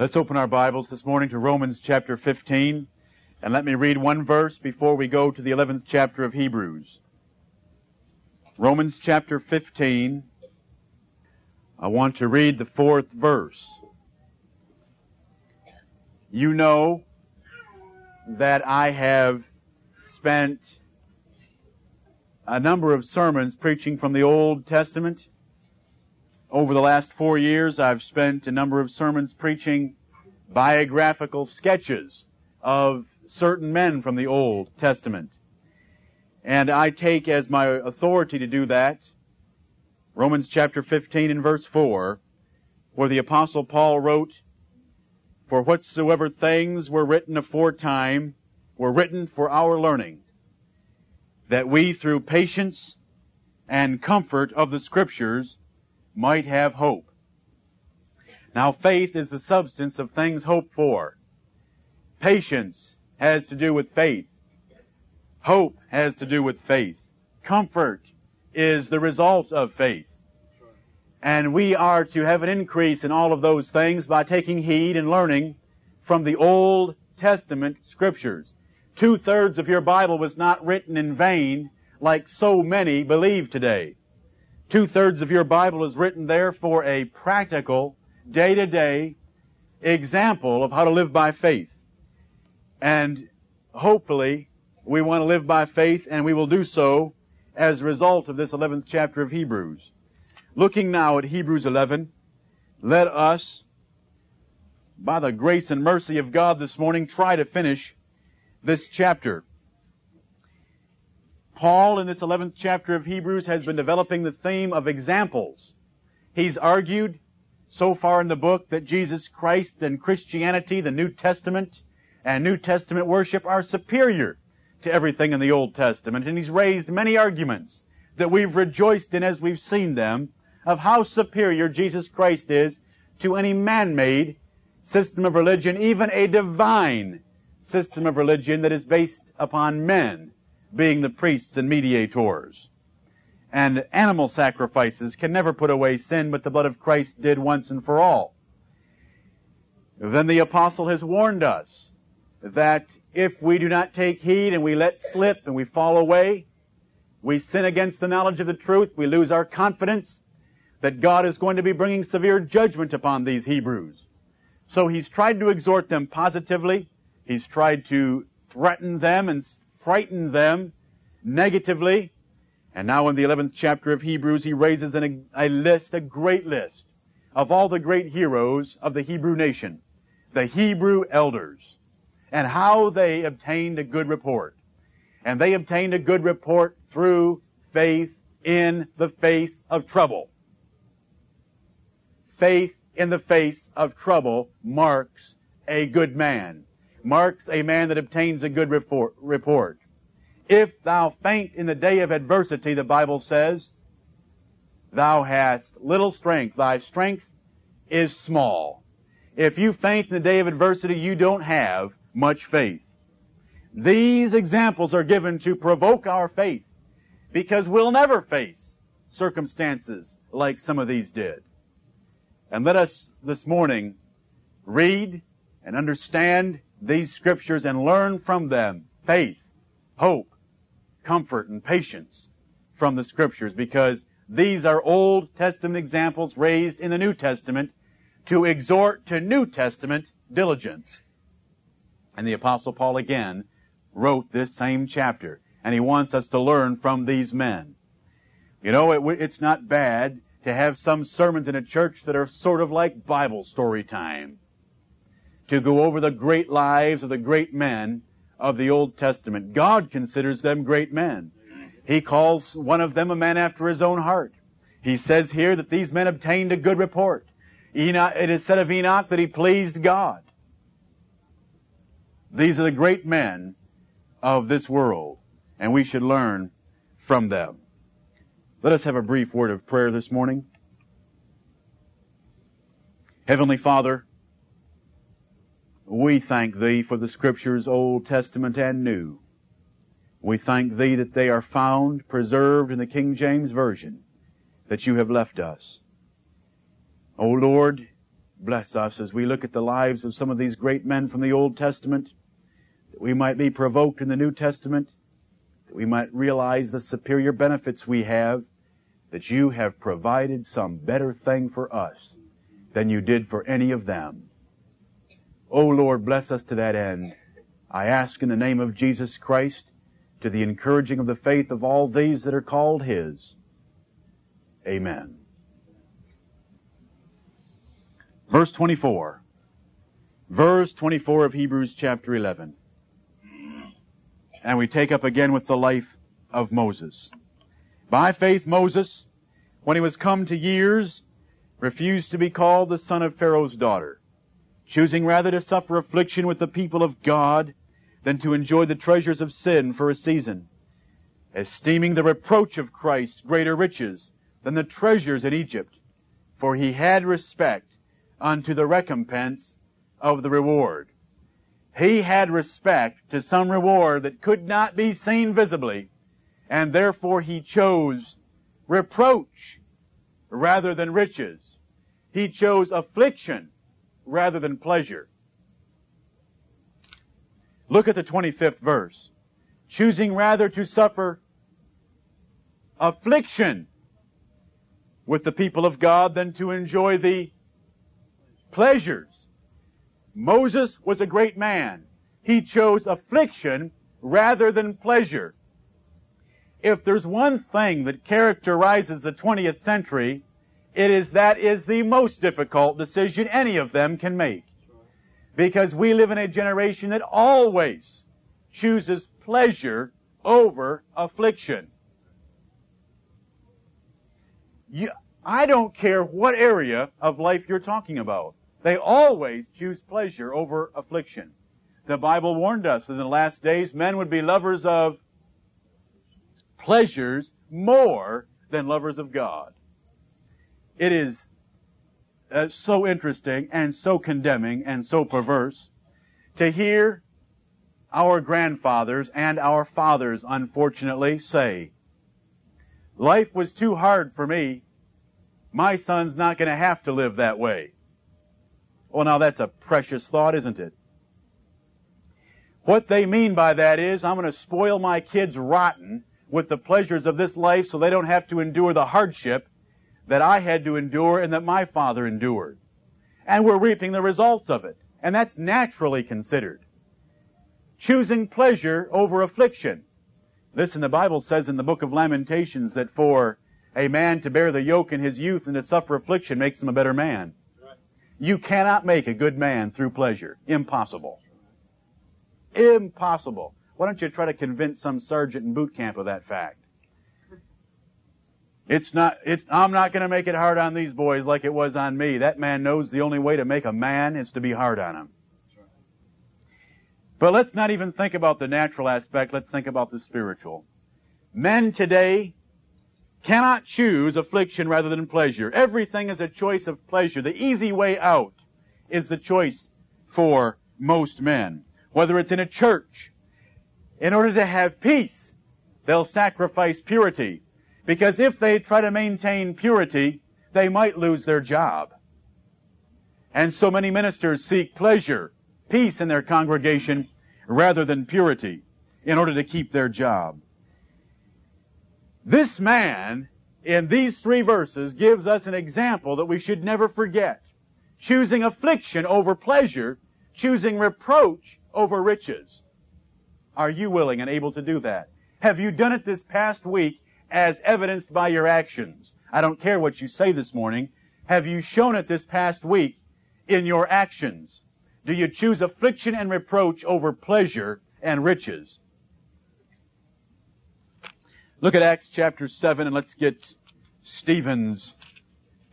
Let's open our Bibles this morning to Romans chapter 15, and let me read one verse before we go to the 11th chapter of Hebrews. Romans chapter 15, I want to read the fourth verse. You know that I have spent a number of sermons preaching from the Old Testament over the last four years, I've spent a number of sermons preaching biographical sketches of certain men from the Old Testament. And I take as my authority to do that Romans chapter 15 and verse 4, where the apostle Paul wrote, For whatsoever things were written aforetime were written for our learning, that we through patience and comfort of the scriptures might have hope. Now faith is the substance of things hoped for. Patience has to do with faith. Hope has to do with faith. Comfort is the result of faith. And we are to have an increase in all of those things by taking heed and learning from the Old Testament scriptures. Two thirds of your Bible was not written in vain like so many believe today. Two thirds of your Bible is written there for a practical, day to day example of how to live by faith. And hopefully, we want to live by faith and we will do so as a result of this 11th chapter of Hebrews. Looking now at Hebrews 11, let us, by the grace and mercy of God this morning, try to finish this chapter. Paul, in this 11th chapter of Hebrews, has been developing the theme of examples. He's argued so far in the book that Jesus Christ and Christianity, the New Testament, and New Testament worship are superior to everything in the Old Testament. And he's raised many arguments that we've rejoiced in as we've seen them of how superior Jesus Christ is to any man-made system of religion, even a divine system of religion that is based upon men being the priests and mediators. And animal sacrifices can never put away sin, but the blood of Christ did once and for all. Then the apostle has warned us that if we do not take heed and we let slip and we fall away, we sin against the knowledge of the truth, we lose our confidence that God is going to be bringing severe judgment upon these Hebrews. So he's tried to exhort them positively. He's tried to threaten them and frightened them negatively. And now in the 11th chapter of Hebrews, he raises an, a list, a great list, of all the great heroes of the Hebrew nation, the Hebrew elders, and how they obtained a good report. And they obtained a good report through faith in the face of trouble. Faith in the face of trouble marks a good man marks a man that obtains a good report. If thou faint in the day of adversity, the Bible says, thou hast little strength. Thy strength is small. If you faint in the day of adversity, you don't have much faith. These examples are given to provoke our faith because we'll never face circumstances like some of these did. And let us this morning read and understand these scriptures and learn from them faith, hope, comfort, and patience from the scriptures because these are Old Testament examples raised in the New Testament to exhort to New Testament diligence. And the apostle Paul again wrote this same chapter and he wants us to learn from these men. You know, it, it's not bad to have some sermons in a church that are sort of like Bible story time to go over the great lives of the great men of the Old Testament. God considers them great men. He calls one of them a man after his own heart. He says here that these men obtained a good report. Enoch, it is said of Enoch that he pleased God. These are the great men of this world, and we should learn from them. Let us have a brief word of prayer this morning. Heavenly Father, we thank Thee for the Scriptures, Old Testament and New. We thank Thee that they are found, preserved in the King James Version that You have left us. O Lord, bless us as we look at the lives of some of these great men from the Old Testament, that we might be provoked in the New Testament, that we might realize the superior benefits we have, that you have provided some better thing for us than you did for any of them. O Lord, bless us to that end. I ask in the name of Jesus Christ, to the encouraging of the faith of all these that are called His. Amen. Verse 24. Verse 24 of Hebrews chapter 11. And we take up again with the life of Moses. By faith Moses, when he was come to years, refused to be called the son of Pharaoh's daughter, choosing rather to suffer affliction with the people of God than to enjoy the treasures of sin for a season, esteeming the reproach of Christ greater riches than the treasures in Egypt, for he had respect unto the recompense of the reward. He had respect to some reward that could not be seen visibly, and therefore he chose reproach rather than riches. He chose affliction rather than pleasure. Look at the 25th verse. Choosing rather to suffer affliction with the people of God than to enjoy the pleasures. Moses was a great man. He chose affliction rather than pleasure. If there's one thing that characterizes the 20th century, it is that is the most difficult decision any of them can make. Because we live in a generation that always chooses pleasure over affliction. You, I don't care what area of life you're talking about. They always choose pleasure over affliction. The Bible warned us that in the last days men would be lovers of pleasures more than lovers of God. It is uh, so interesting and so condemning and so perverse to hear our grandfathers and our fathers, unfortunately, say, life was too hard for me. My son's not going to have to live that way. Well, now that's a precious thought, isn't it? What they mean by that is, I'm going to spoil my kids rotten with the pleasures of this life so they don't have to endure the hardship that I had to endure and that my father endured. And we're reaping the results of it. And that's naturally considered. Choosing pleasure over affliction. Listen, the Bible says in the book of Lamentations that for a man to bear the yoke in his youth and to suffer affliction makes him a better man. You cannot make a good man through pleasure. Impossible. Impossible. Why don't you try to convince some sergeant in boot camp of that fact? It's not, it's, I'm not going to make it hard on these boys like it was on me. That man knows the only way to make a man is to be hard on him. But let's not even think about the natural aspect. Let's think about the spiritual. Men today cannot choose affliction rather than pleasure. Everything is a choice of pleasure. The easy way out is the choice for most men. Whether it's in a church, in order to have peace, they'll sacrifice purity. Because if they try to maintain purity, they might lose their job. And so many ministers seek pleasure, peace in their congregation rather than purity in order to keep their job. This man in these three verses gives us an example that we should never forget. Choosing affliction over pleasure, choosing reproach over riches. Are you willing and able to do that? Have you done it this past week as evidenced by your actions. I don't care what you say this morning. Have you shown it this past week in your actions? Do you choose affliction and reproach over pleasure and riches? Look at Acts chapter 7 and let's get Stephen's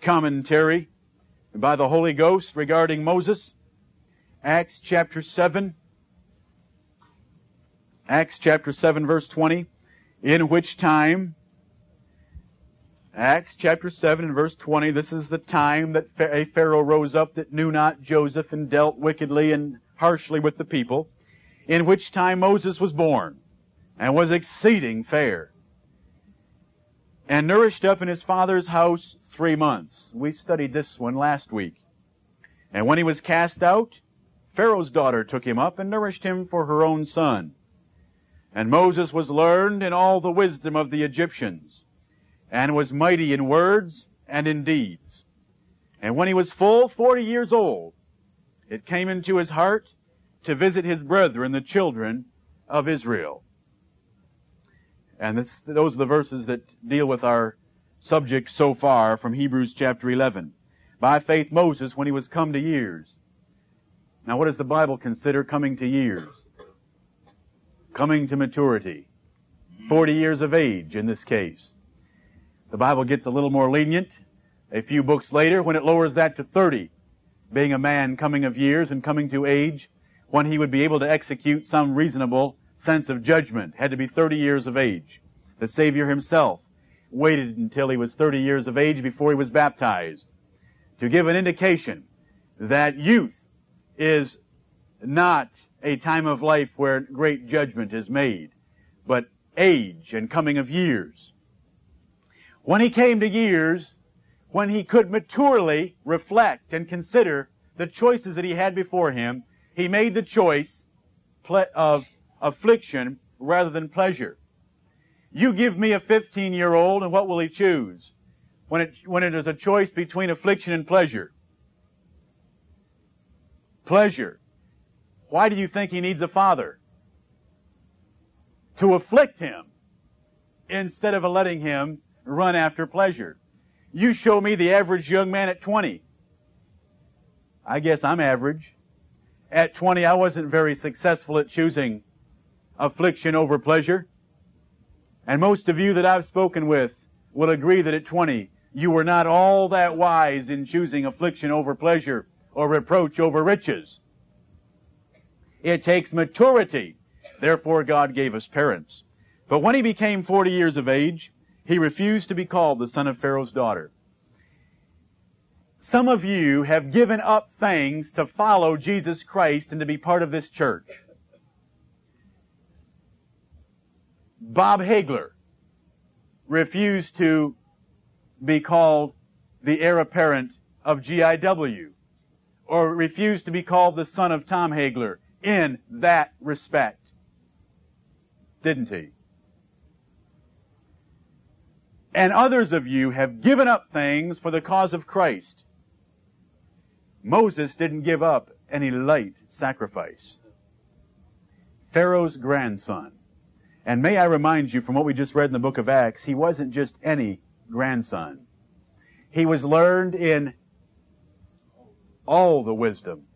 commentary by the Holy Ghost regarding Moses. Acts chapter 7. Acts chapter 7 verse 20. In which time Acts chapter 7 and verse 20, this is the time that a Pharaoh rose up that knew not Joseph and dealt wickedly and harshly with the people, in which time Moses was born and was exceeding fair and nourished up in his father's house three months. We studied this one last week. And when he was cast out, Pharaoh's daughter took him up and nourished him for her own son. And Moses was learned in all the wisdom of the Egyptians, and was mighty in words and in deeds. And when he was full forty years old, it came into his heart to visit his brethren, the children of Israel. And this, those are the verses that deal with our subject so far from Hebrews chapter 11. By faith Moses, when he was come to years. Now what does the Bible consider coming to years? Coming to maturity. 40 years of age in this case. The Bible gets a little more lenient a few books later when it lowers that to 30, being a man coming of years and coming to age when he would be able to execute some reasonable sense of judgment. Had to be 30 years of age. The Savior himself waited until he was 30 years of age before he was baptized to give an indication that youth is not a time of life where great judgment is made, but age and coming of years. When he came to years, when he could maturely reflect and consider the choices that he had before him, he made the choice of affliction rather than pleasure. You give me a 15 year old and what will he choose? When it, when it is a choice between affliction and pleasure. Pleasure. Why do you think he needs a father? To afflict him instead of letting him run after pleasure. You show me the average young man at 20. I guess I'm average. At 20, I wasn't very successful at choosing affliction over pleasure. And most of you that I've spoken with will agree that at 20, you were not all that wise in choosing affliction over pleasure or reproach over riches. It takes maturity. Therefore, God gave us parents. But when he became 40 years of age, he refused to be called the son of Pharaoh's daughter. Some of you have given up things to follow Jesus Christ and to be part of this church. Bob Hagler refused to be called the heir apparent of GIW or refused to be called the son of Tom Hagler in that respect. Didn't he? And others of you have given up things for the cause of Christ. Moses didn't give up any light sacrifice. Pharaoh's grandson. And may I remind you from what we just read in the book of Acts, he wasn't just any grandson. He was learned in all the wisdom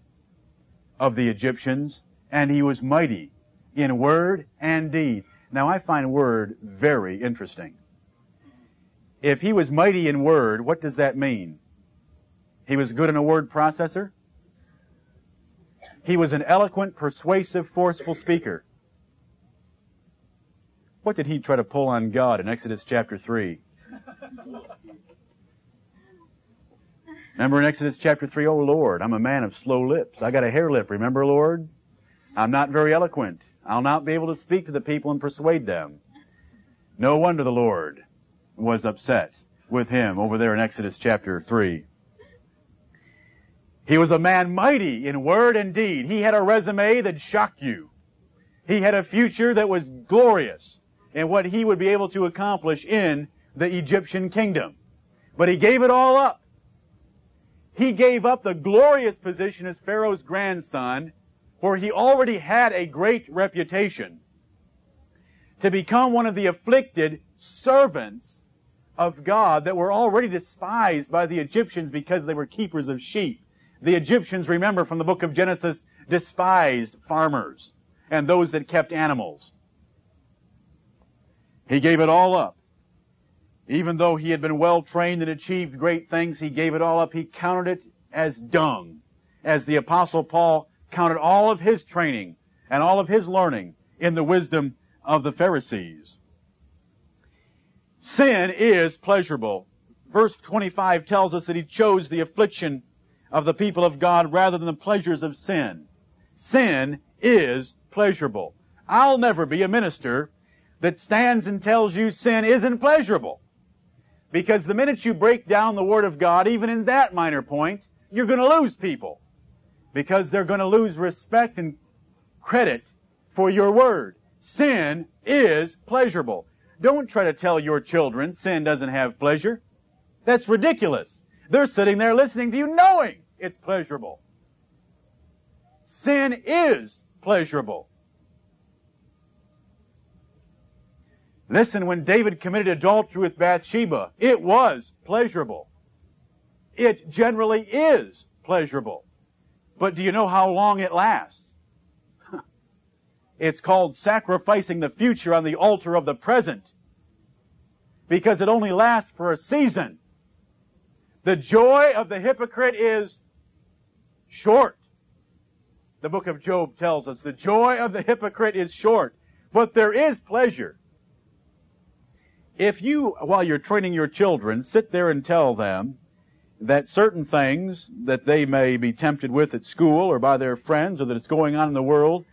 of the Egyptians, and he was mighty in word and deed. Now I find word very interesting. If he was mighty in word, what does that mean? He was good in a word processor? He was an eloquent, persuasive, forceful speaker. What did he try to pull on God in Exodus chapter 3? Remember in Exodus chapter 3, oh Lord, I'm a man of slow lips. I got a hare lip, remember Lord? I'm not very eloquent. I'll not be able to speak to the people and persuade them. No wonder the Lord was upset with him over there in Exodus chapter 3. He was a man mighty in word and deed. He had a resume that shocked you. He had a future that was glorious in what he would be able to accomplish in the Egyptian kingdom. But he gave it all up. He gave up the glorious position as Pharaoh's grandson, where he already had a great reputation, to become one of the afflicted servants of God that were already despised by the Egyptians because they were keepers of sheep. The Egyptians, remember from the book of Genesis, despised farmers and those that kept animals. He gave it all up. Even though he had been well trained and achieved great things, he gave it all up. He counted it as dung. As the apostle Paul counted all of his training and all of his learning in the wisdom of the Pharisees. Sin is pleasurable. Verse 25 tells us that he chose the affliction of the people of God rather than the pleasures of sin. Sin is pleasurable. I'll never be a minister that stands and tells you sin isn't pleasurable. Because the minute you break down the Word of God, even in that minor point, you're going to lose people. because they're going to lose respect and credit for your word. Sin is pleasurable. Don't try to tell your children sin doesn't have pleasure. That's ridiculous. They're sitting there listening to you knowing it's pleasurable. Sin is pleasurable. Listen, when David committed adultery with Bathsheba, it was pleasurable. It generally is pleasurable. But do you know how long it lasts? It's called sacrificing the future on the altar of the present. Because it only lasts for a season. The joy of the hypocrite is short. The book of Job tells us the joy of the hypocrite is short, but there is pleasure. If you, while you're training your children, sit there and tell them that certain things that they may be tempted with at school or by their friends or that it's going on in the world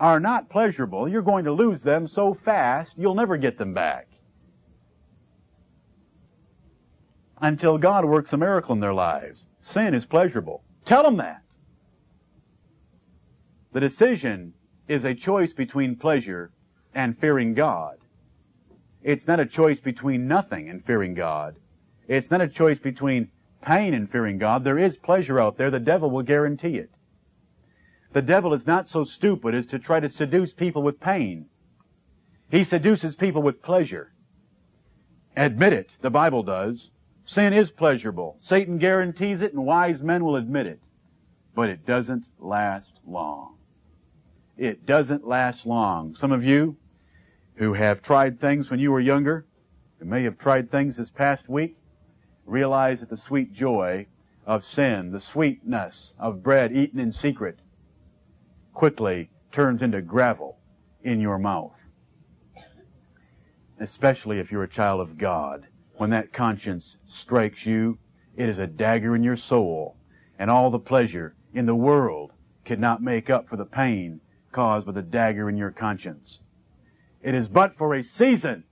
are not pleasurable, you're going to lose them so fast you'll never get them back. Until God works a miracle in their lives. Sin is pleasurable. Tell them that. The decision is a choice between pleasure and fearing God. It's not a choice between nothing and fearing God. It's not a choice between pain and fearing God. There is pleasure out there. The devil will guarantee it. The devil is not so stupid as to try to seduce people with pain. He seduces people with pleasure. Admit it. The Bible does. Sin is pleasurable. Satan guarantees it and wise men will admit it. But it doesn't last long. It doesn't last long. Some of you who have tried things when you were younger, who may have tried things this past week, realize that the sweet joy of sin, the sweetness of bread eaten in secret, quickly turns into gravel in your mouth. Especially if you're a child of God. When that conscience strikes you, it is a dagger in your soul, and all the pleasure in the world cannot make up for the pain caused by the dagger in your conscience. It is but for a season.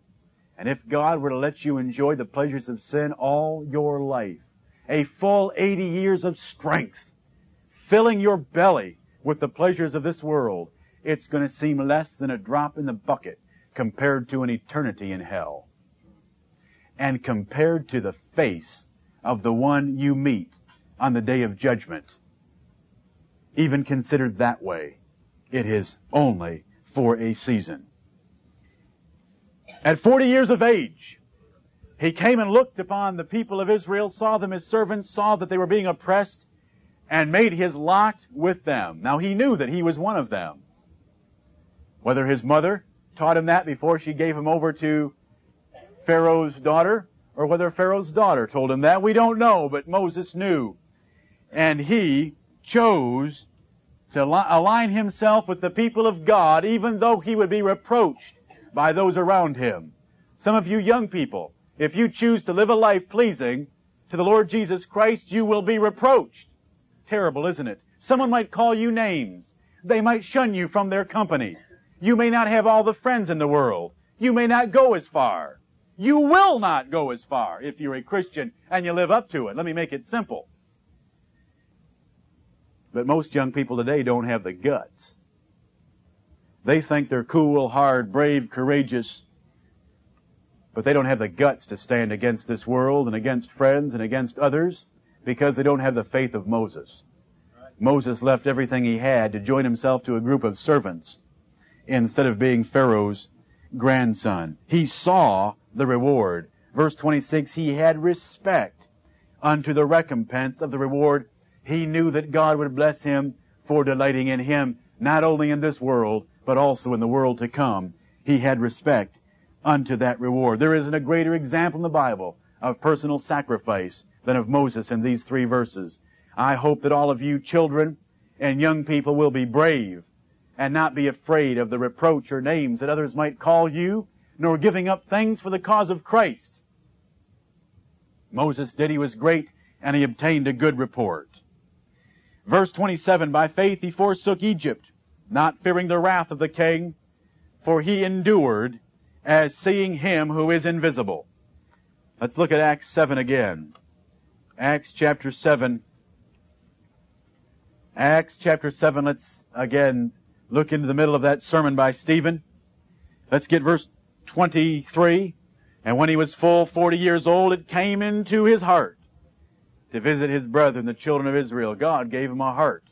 And if God were to let you enjoy the pleasures of sin all your life, a full 80 years of strength, filling your belly with the pleasures of this world, it's going to seem less than a drop in the bucket compared to an eternity in hell. And compared to the face of the one you meet on the day of judgment, even considered that way, it is only for a season. At 40 years of age, he came and looked upon the people of Israel, saw them as servants, saw that they were being oppressed, and made his lot with them. Now he knew that he was one of them. Whether his mother taught him that before she gave him over to Pharaoh's daughter, or whether Pharaoh's daughter told him that, we don't know, but Moses knew. And he chose to align himself with the people of God, even though he would be reproached by those around him. Some of you young people, if you choose to live a life pleasing to the Lord Jesus Christ, you will be reproached. Terrible, isn't it? Someone might call you names. They might shun you from their company. You may not have all the friends in the world. You may not go as far. You will not go as far if you're a Christian and you live up to it. Let me make it simple. But most young people today don't have the guts. They think they're cool, hard, brave, courageous, but they don't have the guts to stand against this world and against friends and against others because they don't have the faith of Moses. Moses left everything he had to join himself to a group of servants instead of being Pharaoh's grandson. He saw the reward. Verse 26, he had respect unto the recompense of the reward. He knew that God would bless him for delighting in him, not only in this world, but also in the world to come. He had respect unto that reward. There isn't a greater example in the Bible of personal sacrifice than of Moses in these three verses. I hope that all of you children and young people will be brave and not be afraid of the reproach or names that others might call you, nor giving up things for the cause of Christ. Moses did. He was great and he obtained a good report. Verse 27, by faith he forsook Egypt, not fearing the wrath of the king, for he endured as seeing him who is invisible. Let's look at Acts 7 again. Acts chapter 7 Acts chapter 7, let's again look into the middle of that sermon by Stephen. Let's get verse 23. And when he was full 40 years old, it came into his heart to visit his brethren, the children of Israel. God gave him a heart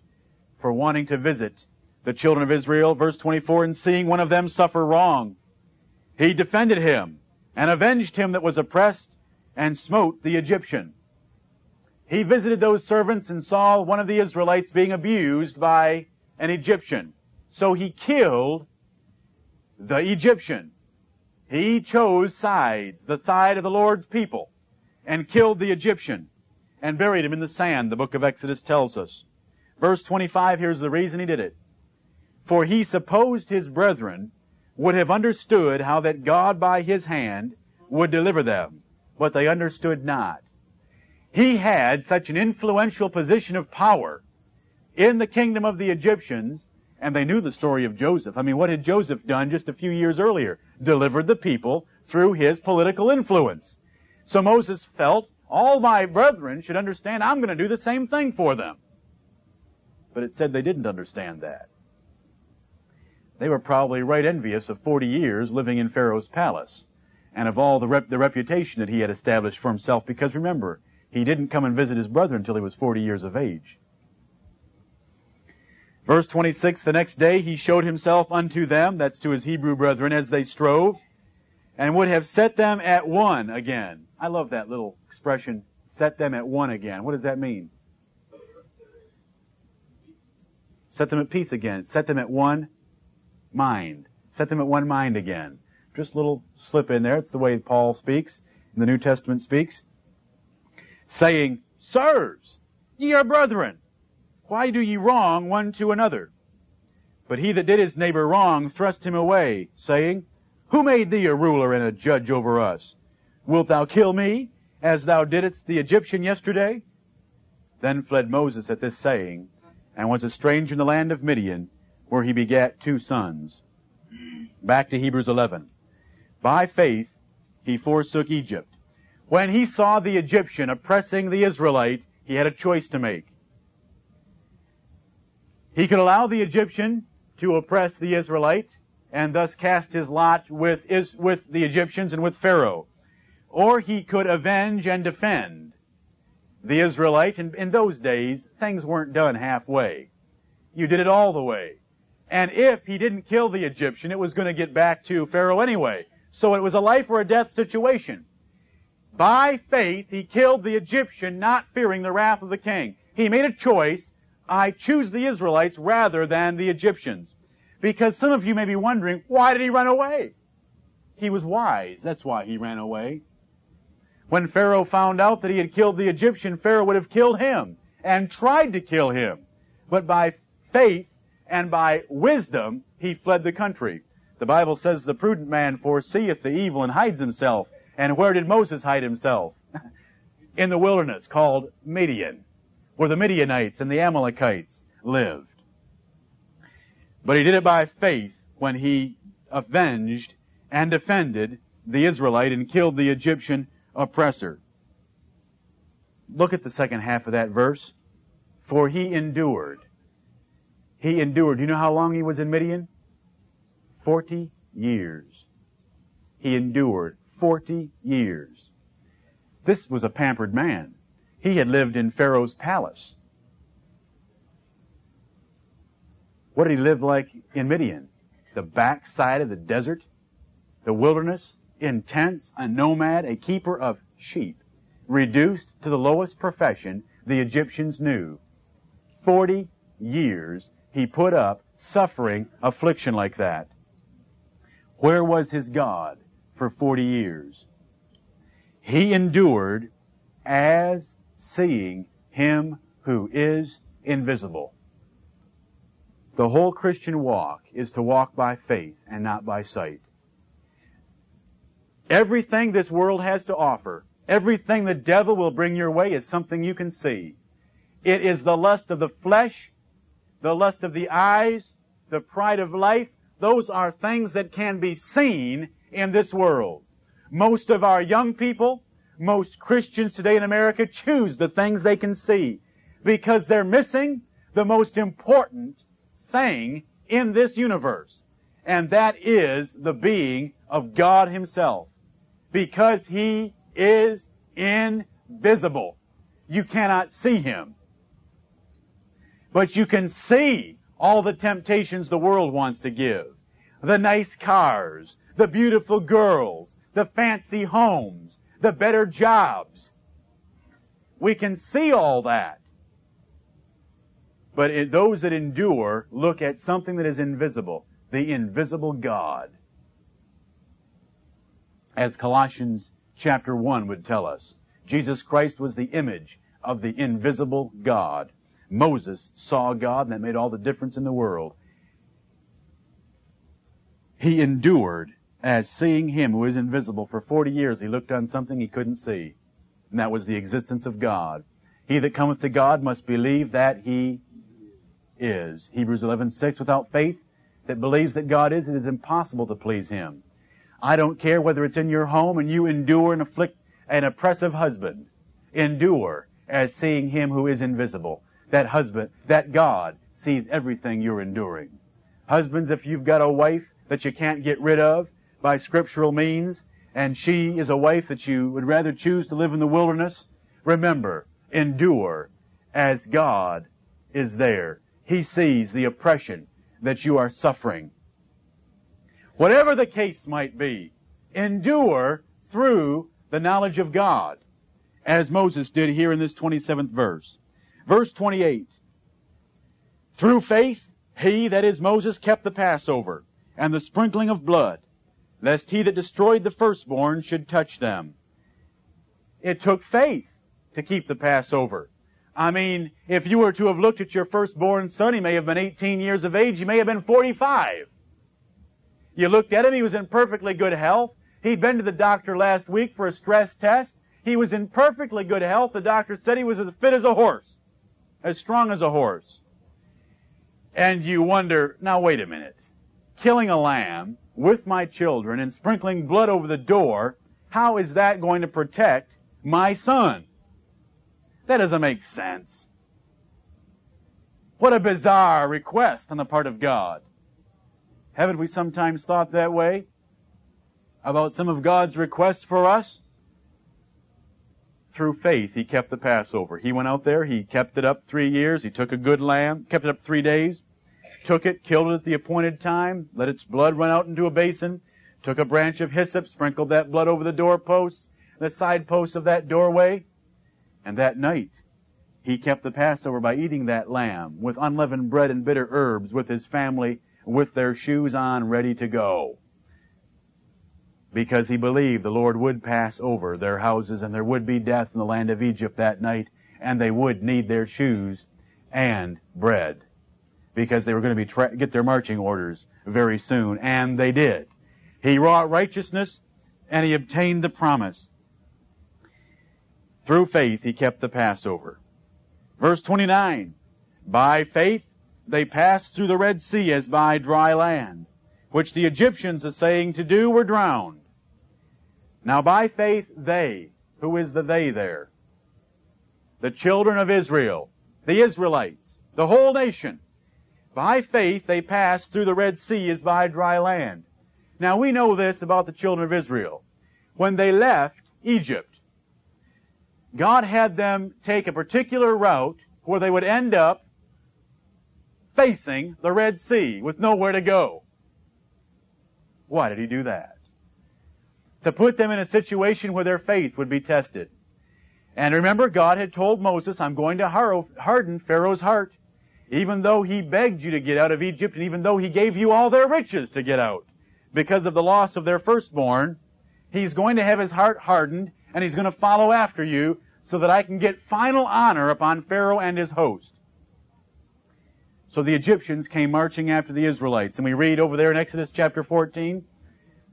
for wanting to visit the children of Israel. Verse 24, and seeing one of them suffer wrong, he defended him and avenged him that was oppressed and smote the Egyptian. He visited those servants and saw one of the Israelites being abused by an Egyptian. So he killed the Egyptian. He chose sides, the side of the Lord's people, and killed the Egyptian and buried him in the sand, the book of Exodus tells us. Verse 25, here's the reason he did it. For he supposed his brethren would have understood how that God by his hand would deliver them, but they understood not. He had such an influential position of power in the kingdom of the Egyptians, and they knew the story of Joseph. I mean, what had Joseph done just a few years earlier? Delivered the people through his political influence. So Moses felt, all my brethren should understand I'm going to do the same thing for them. But it said they didn't understand that. They were probably right envious of 40 years living in Pharaoh's palace and of all the, rep- the reputation that he had established for himself because remember, he didn't come and visit his brother until he was 40 years of age. Verse 26, the next day he showed himself unto them, that's to his Hebrew brethren, as they strove, and would have set them at one again. I love that little expression, set them at one again. What does that mean? Set them at peace again. Set them at one mind. Set them at one mind again. Just a little slip in there. It's the way Paul speaks, and the New Testament speaks. Saying, Sirs, ye are brethren. Why do ye wrong one to another? But he that did his neighbor wrong thrust him away, saying, Who made thee a ruler and a judge over us? Wilt thou kill me, as thou didst the Egyptian yesterday? Then fled Moses at this saying, and was a stranger in the land of Midian, where he begat two sons. Back to Hebrews 11. By faith, he forsook Egypt. When he saw the Egyptian oppressing the Israelite, he had a choice to make. He could allow the Egyptian to oppress the Israelite and thus cast his lot with, with the Egyptians and with Pharaoh. Or he could avenge and defend the Israelite. And in those days, things weren't done halfway. You did it all the way. And if he didn't kill the Egyptian, it was going to get back to Pharaoh anyway. So it was a life or a death situation. By faith, he killed the Egyptian, not fearing the wrath of the king. He made a choice. I choose the Israelites rather than the Egyptians. Because some of you may be wondering, why did he run away? He was wise. That's why he ran away. When Pharaoh found out that he had killed the Egyptian, Pharaoh would have killed him and tried to kill him. But by faith and by wisdom, he fled the country. The Bible says the prudent man foreseeth the evil and hides himself. And where did Moses hide himself? In the wilderness called Midian, where the Midianites and the Amalekites lived. But he did it by faith when he avenged and defended the Israelite and killed the Egyptian oppressor. Look at the second half of that verse. For he endured. He endured. Do you know how long he was in Midian? Forty years. He endured 40 years. This was a pampered man. He had lived in Pharaoh's palace. What did he live like in Midian? The backside of the desert? The wilderness? Intense? A nomad? A keeper of sheep? Reduced to the lowest profession the Egyptians knew. Forty years he put up suffering affliction like that. Where was his God? For 40 years. He endured as seeing him who is invisible. The whole Christian walk is to walk by faith and not by sight. Everything this world has to offer, everything the devil will bring your way is something you can see. It is the lust of the flesh, the lust of the eyes, the pride of life. Those are things that can be seen in this world. Most of our young people, most Christians today in America choose the things they can see because they're missing the most important thing in this universe. And that is the being of God Himself. Because He is invisible. You cannot see Him. But you can see all the temptations the world wants to give. The nice cars, the beautiful girls, the fancy homes, the better jobs. We can see all that. But those that endure look at something that is invisible, the invisible God. As Colossians chapter 1 would tell us, Jesus Christ was the image of the invisible God. Moses saw God and that made all the difference in the world. He endured as seeing Him who is invisible. For 40 years he looked on something he couldn't see. And that was the existence of God. He that cometh to God must believe that He is. Hebrews 11:6 without faith that believes that God is, it is impossible to please Him. I don't care whether it's in your home and you endure and afflict an oppressive husband. Endure as seeing Him who is invisible. That husband, that God sees everything you're enduring. Husbands, if you've got a wife that you can't get rid of by scriptural means, and she is a wife that you would rather choose to live in the wilderness, remember, endure as God is there. He sees the oppression that you are suffering. Whatever the case might be, endure through the knowledge of God, as Moses did here in this 27th verse. Verse 28. Through faith, he, that is Moses, kept the Passover and the sprinkling of blood, lest he that destroyed the firstborn should touch them. It took faith to keep the Passover. I mean, if you were to have looked at your firstborn son, he may have been 18 years of age, he may have been 45. You looked at him, he was in perfectly good health. He'd been to the doctor last week for a stress test. He was in perfectly good health. The doctor said he was as fit as a horse, as strong as a horse. And you wonder, now wait a minute. Killing a lamb with my children and sprinkling blood over the door, how is that going to protect my son? That doesn't make sense. What a bizarre request on the part of God. Haven't we sometimes thought that way about some of God's requests for us? Through faith, he kept the Passover. He went out there, he kept it up three years, he took a good lamb, kept it up three days, took it, killed it at the appointed time, let its blood run out into a basin, took a branch of hyssop, sprinkled that blood over the doorposts, the side posts of that doorway, and that night, he kept the Passover by eating that lamb with unleavened bread and bitter herbs with his family with their shoes on ready to go. Because he believed the Lord would pass over their houses and there would be death in the land of Egypt that night and they would need their shoes and bread. Because they were going to be tra- get their marching orders very soon and they did. He wrought righteousness and he obtained the promise. Through faith, he kept the Passover. Verse 29. By faith, they passed through the Red Sea as by dry land, which the Egyptians essaying to do were drowned. Now by faith, they, who is the they there? The children of Israel, the Israelites, the whole nation. By faith, they passed through the Red Sea as by dry land. Now we know this about the children of Israel. When they left Egypt, God had them take a particular route where they would end up facing the Red Sea with nowhere to go. Why did he do that? To put them in a situation where their faith would be tested. And remember, God had told Moses, I'm going to harden Pharaoh's heart. Even though he begged you to get out of Egypt, and even though he gave you all their riches to get out, because of the loss of their firstborn, he's going to have his heart hardened, and he's going to follow after you so that I can get final honor upon Pharaoh and his host. So the Egyptians came marching after the Israelites. And we read over there in Exodus chapter 14,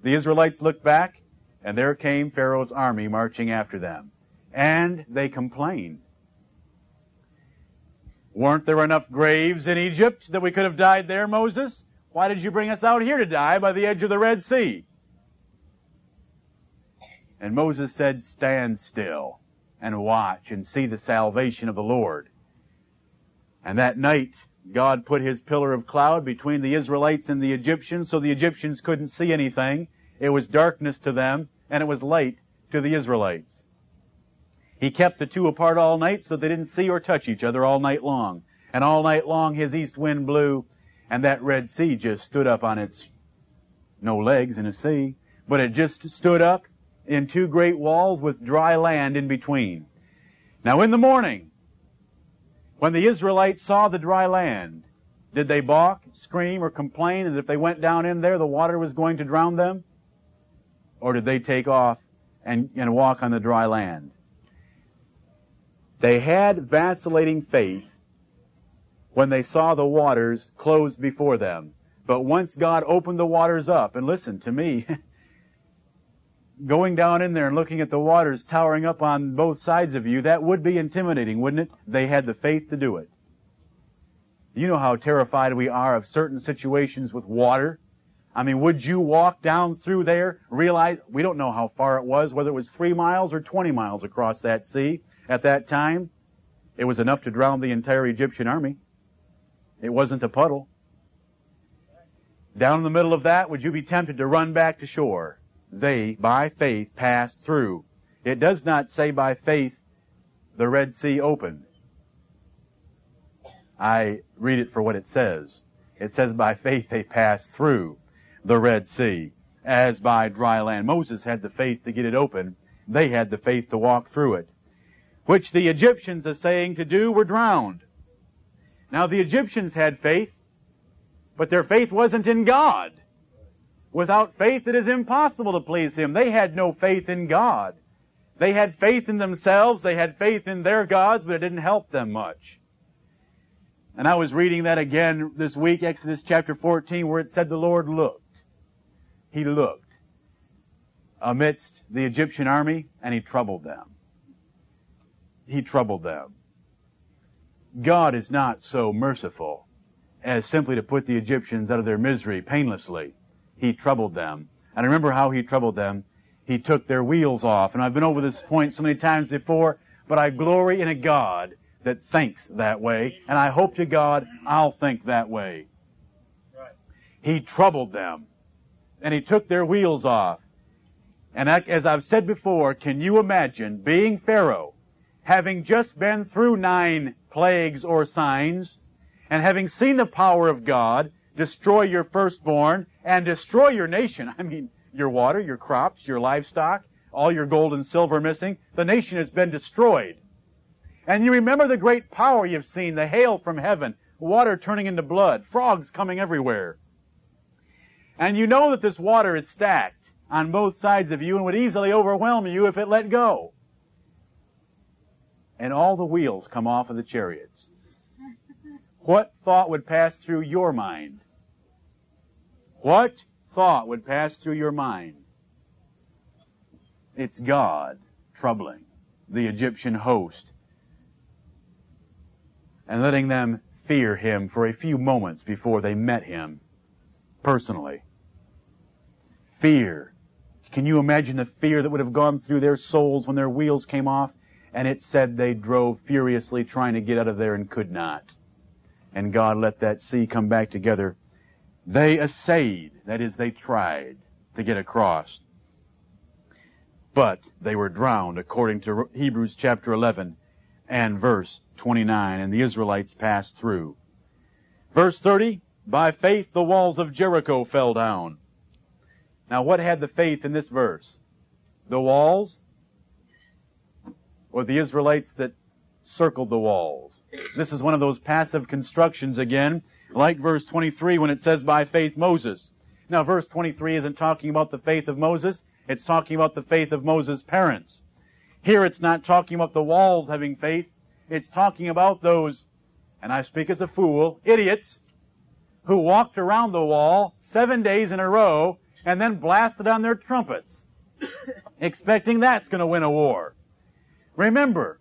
the Israelites looked back, and there came Pharaoh's army marching after them. And they complained. Weren't there enough graves in Egypt that we could have died there, Moses? Why did you bring us out here to die by the edge of the Red Sea? And Moses said, Stand still and watch and see the salvation of the Lord. And that night, God put his pillar of cloud between the Israelites and the Egyptians so the Egyptians couldn't see anything. It was darkness to them and it was light to the Israelites. He kept the two apart all night so they didn't see or touch each other all night long. And all night long his east wind blew and that Red Sea just stood up on its, no legs in a sea, but it just stood up in two great walls with dry land in between. Now in the morning, when the Israelites saw the dry land, did they balk, scream, or complain that if they went down in there the water was going to drown them? Or did they take off and, and walk on the dry land? They had vacillating faith when they saw the waters closed before them. But once God opened the waters up, and listen to me, going down in there and looking at the waters towering up on both sides of you, that would be intimidating, wouldn't it? They had the faith to do it. You know how terrified we are of certain situations with water. I mean, would you walk down through there, realize, we don't know how far it was, whether it was three miles or 20 miles across that sea at that time. It was enough to drown the entire Egyptian army. It wasn't a puddle. Down in the middle of that, would you be tempted to run back to shore? They, by faith, passed through. It does not say by faith the Red Sea opened. I read it for what it says. It says by faith they passed through the Red Sea as by dry land. Moses had the faith to get it open. They had the faith to walk through it which the Egyptians, are saying to do, were drowned. Now the Egyptians had faith, but their faith wasn't in God. Without faith it is impossible to please Him. They had no faith in God. They had faith in themselves, they had faith in their gods, but it didn't help them much. And I was reading that again this week, Exodus chapter 14, where it said the Lord looked. He looked amidst the Egyptian army and He troubled them he troubled them. God is not so merciful as simply to put the Egyptians out of their misery painlessly. He troubled them. And I remember how he troubled them. He took their wheels off. And I've been over this point so many times before, but I glory in a God that thinks that way. And I hope to God I'll think that way. He troubled them. And he took their wheels off. And as I've said before, can you imagine being Pharaoh having just been through nine plagues or signs, and having seen the power of God destroy your firstborn and destroy your nation, I mean, your water, your crops, your livestock, all your gold and silver missing, the nation has been destroyed. And you remember the great power you've seen, the hail from heaven, water turning into blood, frogs coming everywhere. And you know that this water is stacked on both sides of you and would easily overwhelm you if it let go and all the wheels come off of the chariots. What thought would pass through your mind? What thought would pass through your mind? It's God troubling the Egyptian host and letting them fear him for a few moments before they met him personally. Fear. Can you imagine the fear that would have gone through their souls when their wheels came off? And it said they drove furiously trying to get out of there and could not. And God let that sea come back together. They essayed, that is, they tried to get across. But they were drowned according to Hebrews chapter 11 and verse 29, and the Israelites passed through. Verse 30, by faith the walls of Jericho fell down. Now what had the faith in this verse? The walls or the Israelites that circled the walls. This is one of those passive constructions again, like verse 23 when it says by faith Moses. Now verse 23 isn't talking about the faith of Moses, it's talking about the faith of Moses' parents. Here it's not talking about the walls having faith, it's talking about those, and I speak as a fool, idiots, who walked around the wall seven days in a row and then blasted on their trumpets, expecting that's going to win a war. Remember,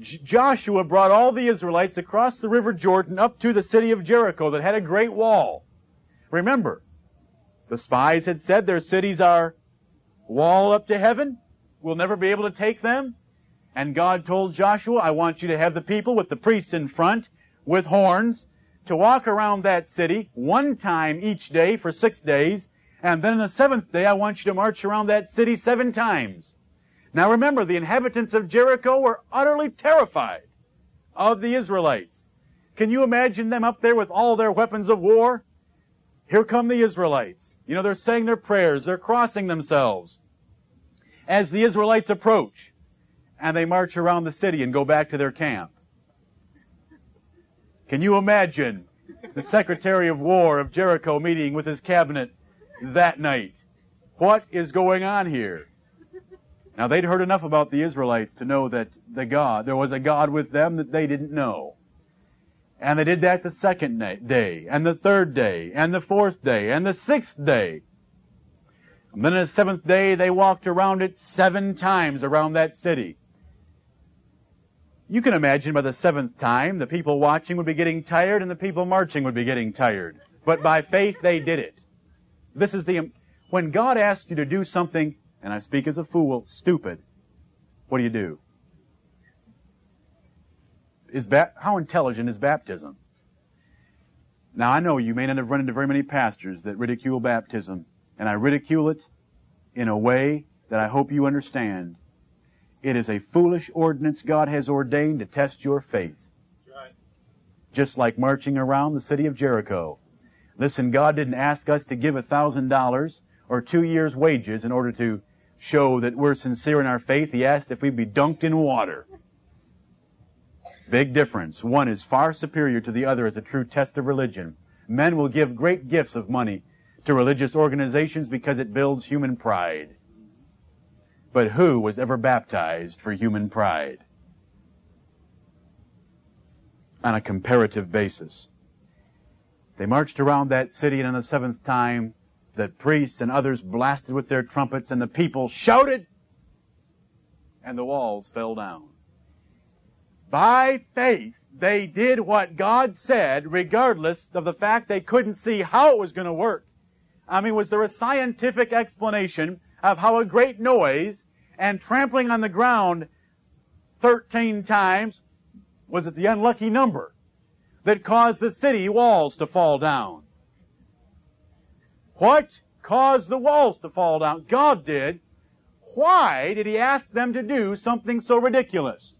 Joshua brought all the Israelites across the river Jordan up to the city of Jericho that had a great wall. Remember, the spies had said their cities are wall up to heaven. We'll never be able to take them. And God told Joshua, I want you to have the people with the priests in front with horns to walk around that city one time each day for six days, and then on the seventh day I want you to march around that city seven times. Now remember, the inhabitants of Jericho were utterly terrified of the Israelites. Can you imagine them up there with all their weapons of war? Here come the Israelites. You know, they're saying their prayers, they're crossing themselves. As the Israelites approach, and they march around the city and go back to their camp. Can you imagine the Secretary of War of Jericho meeting with his cabinet that night? What is going on here? Now they'd heard enough about the Israelites to know that the God, there was a God with them that they didn't know. And they did that the second day, and the third day, and the fourth day, and the sixth day. And then on the seventh day, they walked around it seven times around that city. You can imagine by the seventh time, the people watching would be getting tired and the people marching would be getting tired. But by faith, they did it. This is the, when God asks you to do something, and I speak as a fool, stupid, what do you do? is ba- how intelligent is baptism? Now I know you may not have run into very many pastors that ridicule baptism, and I ridicule it in a way that I hope you understand. It is a foolish ordinance God has ordained to test your faith. Right. Just like marching around the city of Jericho. Listen, God didn't ask us to give a thousand dollars or two years wages in order to show that we're sincere in our faith. He asked if we'd be dunked in water. Big difference. One is far superior to the other as a true test of religion. Men will give great gifts of money to religious organizations because it builds human pride. But who was ever baptized for human pride? On a comparative basis. They marched around that city and on the seventh time the priests and others blasted with their trumpets and the people shouted and the walls fell down. By faith, they did what God said, regardless of the fact they couldn't see how it was going to work. I mean, was there a scientific explanation of how a great noise and trampling on the ground 13 times, was it the unlucky number that caused the city walls to fall down? What caused the walls to fall down? God did. Why did He ask them to do something so ridiculous?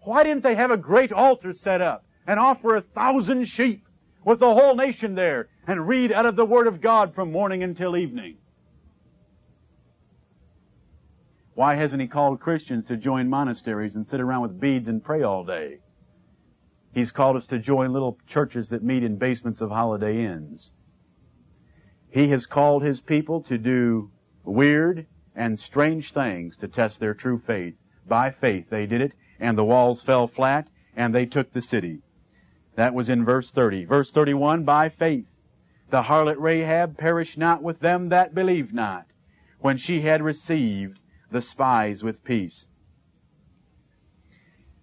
Why didn't they have a great altar set up and offer a thousand sheep with the whole nation there and read out of the Word of God from morning until evening? Why hasn't he called Christians to join monasteries and sit around with beads and pray all day? He's called us to join little churches that meet in basements of holiday inns. He has called his people to do weird and strange things to test their true faith. By faith they did it and the walls fell flat, and they took the city. That was in verse 30. Verse 31, by faith, the harlot Rahab perished not with them that believed not, when she had received the spies with peace.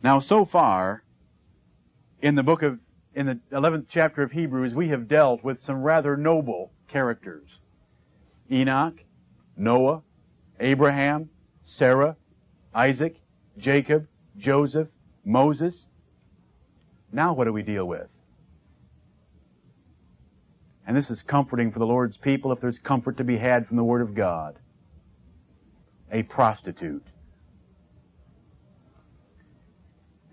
Now, so far, in the book of, in the 11th chapter of Hebrews, we have dealt with some rather noble characters. Enoch, Noah, Abraham, Sarah, Isaac, Jacob, Joseph, Moses. Now what do we deal with? And this is comforting for the Lord's people if there's comfort to be had from the Word of God. A prostitute.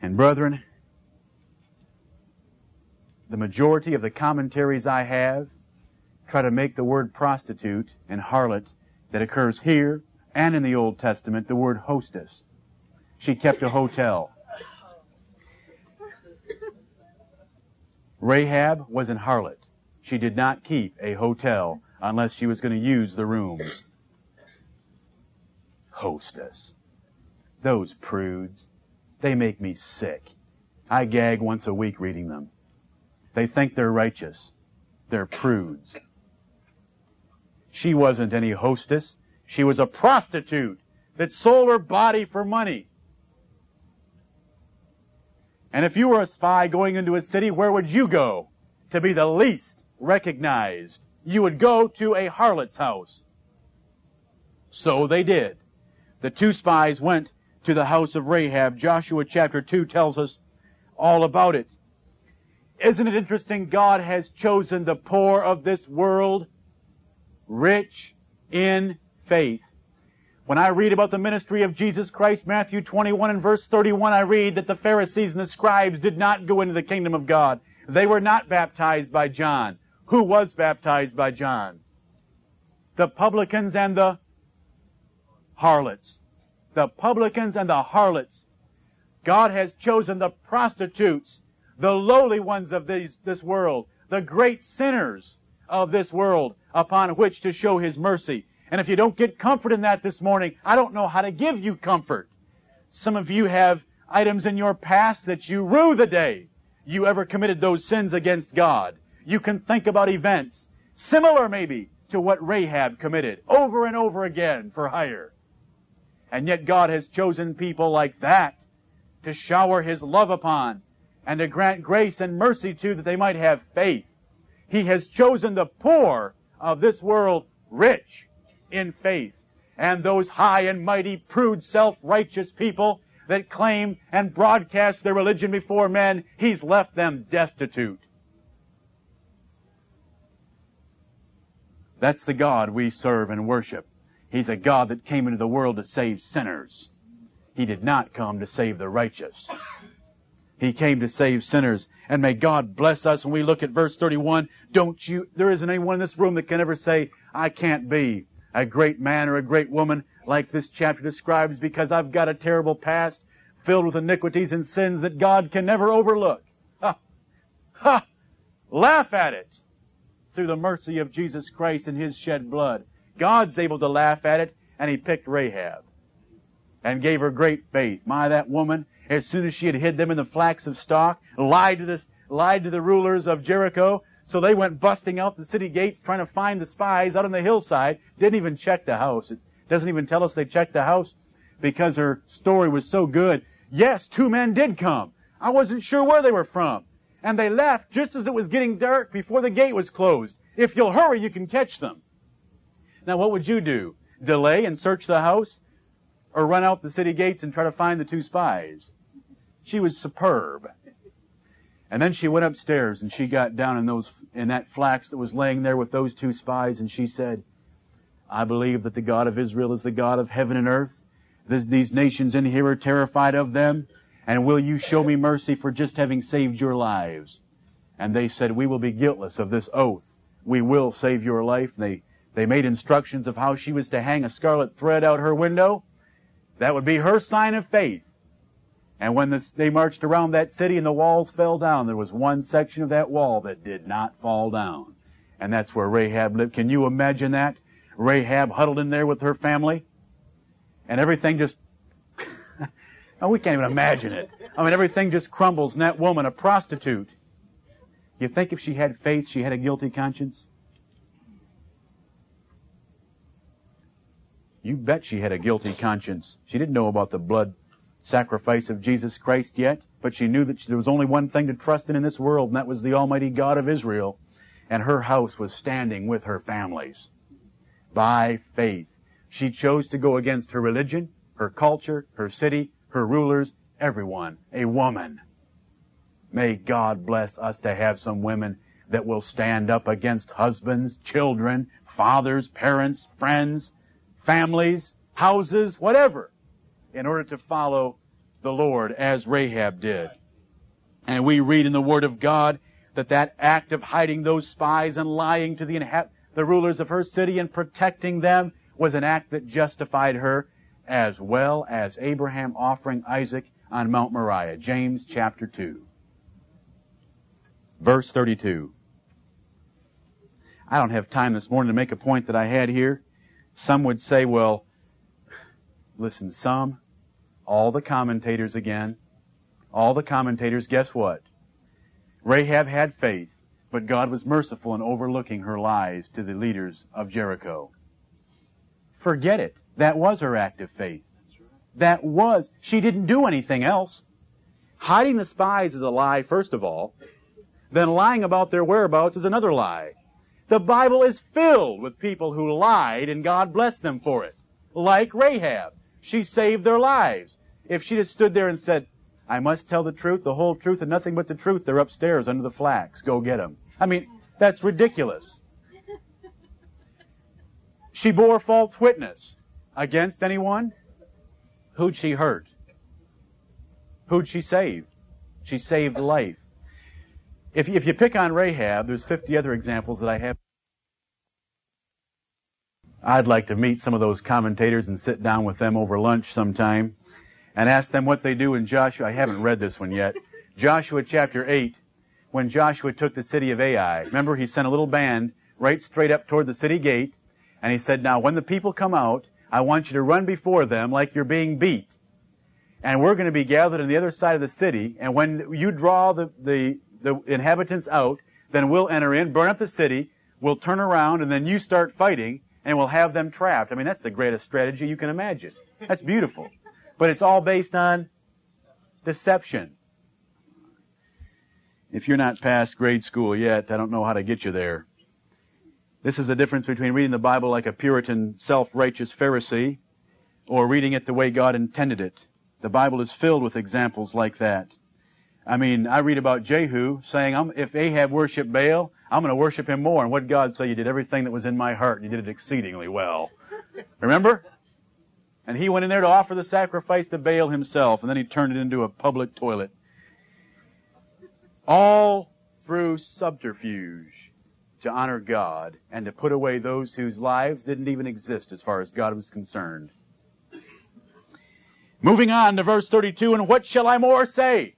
And brethren, the majority of the commentaries I have try to make the word prostitute and harlot that occurs here and in the Old Testament the word hostess. She kept a hotel. Rahab was an harlot. She did not keep a hotel unless she was going to use the rooms. Hostess. Those prudes. They make me sick. I gag once a week reading them. They think they're righteous. They're prudes. She wasn't any hostess. She was a prostitute that sold her body for money. And if you were a spy going into a city, where would you go to be the least recognized? You would go to a harlot's house. So they did. The two spies went to the house of Rahab. Joshua chapter 2 tells us all about it. Isn't it interesting? God has chosen the poor of this world, rich in faith. When I read about the ministry of Jesus Christ, Matthew 21 and verse 31, I read that the Pharisees and the scribes did not go into the kingdom of God. They were not baptized by John. Who was baptized by John? The publicans and the harlots. The publicans and the harlots. God has chosen the prostitutes, the lowly ones of these, this world, the great sinners of this world upon which to show His mercy. And if you don't get comfort in that this morning, I don't know how to give you comfort. Some of you have items in your past that you rue the day you ever committed those sins against God. You can think about events similar maybe to what Rahab committed over and over again for hire. And yet God has chosen people like that to shower His love upon and to grant grace and mercy to that they might have faith. He has chosen the poor of this world rich in faith. And those high and mighty, prude, self-righteous people that claim and broadcast their religion before men, He's left them destitute. That's the God we serve and worship. He's a God that came into the world to save sinners. He did not come to save the righteous. He came to save sinners. And may God bless us when we look at verse 31. Don't you, there isn't anyone in this room that can ever say, I can't be a great man or a great woman like this chapter describes because I've got a terrible past filled with iniquities and sins that God can never overlook. Ha! Ha! Laugh at it through the mercy of Jesus Christ and His shed blood. God's able to laugh at it and He picked Rahab and gave her great faith. My, that woman, as soon as she had hid them in the flax of stalk, lied to this, lied to the rulers of Jericho, so they went busting out the city gates trying to find the spies out on the hillside. Didn't even check the house. It doesn't even tell us they checked the house because her story was so good. Yes, two men did come. I wasn't sure where they were from. And they left just as it was getting dark before the gate was closed. If you'll hurry, you can catch them. Now what would you do? Delay and search the house? Or run out the city gates and try to find the two spies? She was superb. And then she went upstairs and she got down in those, in that flax that was laying there with those two spies and she said, I believe that the God of Israel is the God of heaven and earth. these nations in here are terrified of them. And will you show me mercy for just having saved your lives? And they said, we will be guiltless of this oath. We will save your life. And they, they made instructions of how she was to hang a scarlet thread out her window. That would be her sign of faith. And when this, they marched around that city and the walls fell down, there was one section of that wall that did not fall down. And that's where Rahab lived. Can you imagine that? Rahab huddled in there with her family and everything just, oh, we can't even imagine it. I mean, everything just crumbles and that woman, a prostitute, you think if she had faith, she had a guilty conscience? You bet she had a guilty conscience. She didn't know about the blood sacrifice of Jesus Christ yet, but she knew that there was only one thing to trust in in this world, and that was the Almighty God of Israel. And her house was standing with her families. By faith. She chose to go against her religion, her culture, her city, her rulers, everyone. A woman. May God bless us to have some women that will stand up against husbands, children, fathers, parents, friends, families, houses, whatever in order to follow the Lord as Rahab did. And we read in the Word of God that that act of hiding those spies and lying to the, inha- the rulers of her city and protecting them was an act that justified her as well as Abraham offering Isaac on Mount Moriah. James chapter 2. Verse 32. I don't have time this morning to make a point that I had here. Some would say, well, Listen, some, all the commentators again, all the commentators, guess what? Rahab had faith, but God was merciful in overlooking her lies to the leaders of Jericho. Forget it. That was her act of faith. That was. She didn't do anything else. Hiding the spies is a lie, first of all. Then lying about their whereabouts is another lie. The Bible is filled with people who lied and God blessed them for it. Like Rahab. She saved their lives. If she'd have stood there and said, I must tell the truth, the whole truth, and nothing but the truth. They're upstairs under the flax. Go get them. I mean, that's ridiculous. She bore false witness against anyone. Who'd she hurt? Who'd she save? She saved life. If, if you pick on Rahab, there's 50 other examples that I have. I'd like to meet some of those commentators and sit down with them over lunch sometime and ask them what they do in Joshua. I haven't read this one yet. Joshua chapter 8, when Joshua took the city of Ai. Remember, he sent a little band right straight up toward the city gate, and he said, now when the people come out, I want you to run before them like you're being beat. And we're going to be gathered on the other side of the city, and when you draw the, the, the inhabitants out, then we'll enter in, burn up the city, we'll turn around, and then you start fighting, and we'll have them trapped. I mean, that's the greatest strategy you can imagine. That's beautiful. But it's all based on deception. If you're not past grade school yet, I don't know how to get you there. This is the difference between reading the Bible like a Puritan, self-righteous Pharisee or reading it the way God intended it. The Bible is filled with examples like that. I mean, I read about Jehu saying, if Ahab worshiped Baal, I'm going to worship him more. And what God say? You did everything that was in my heart, and you did it exceedingly well. Remember? And he went in there to offer the sacrifice to Baal himself, and then he turned it into a public toilet. All through subterfuge to honor God and to put away those whose lives didn't even exist as far as God was concerned. Moving on to verse 32, and what shall I more say?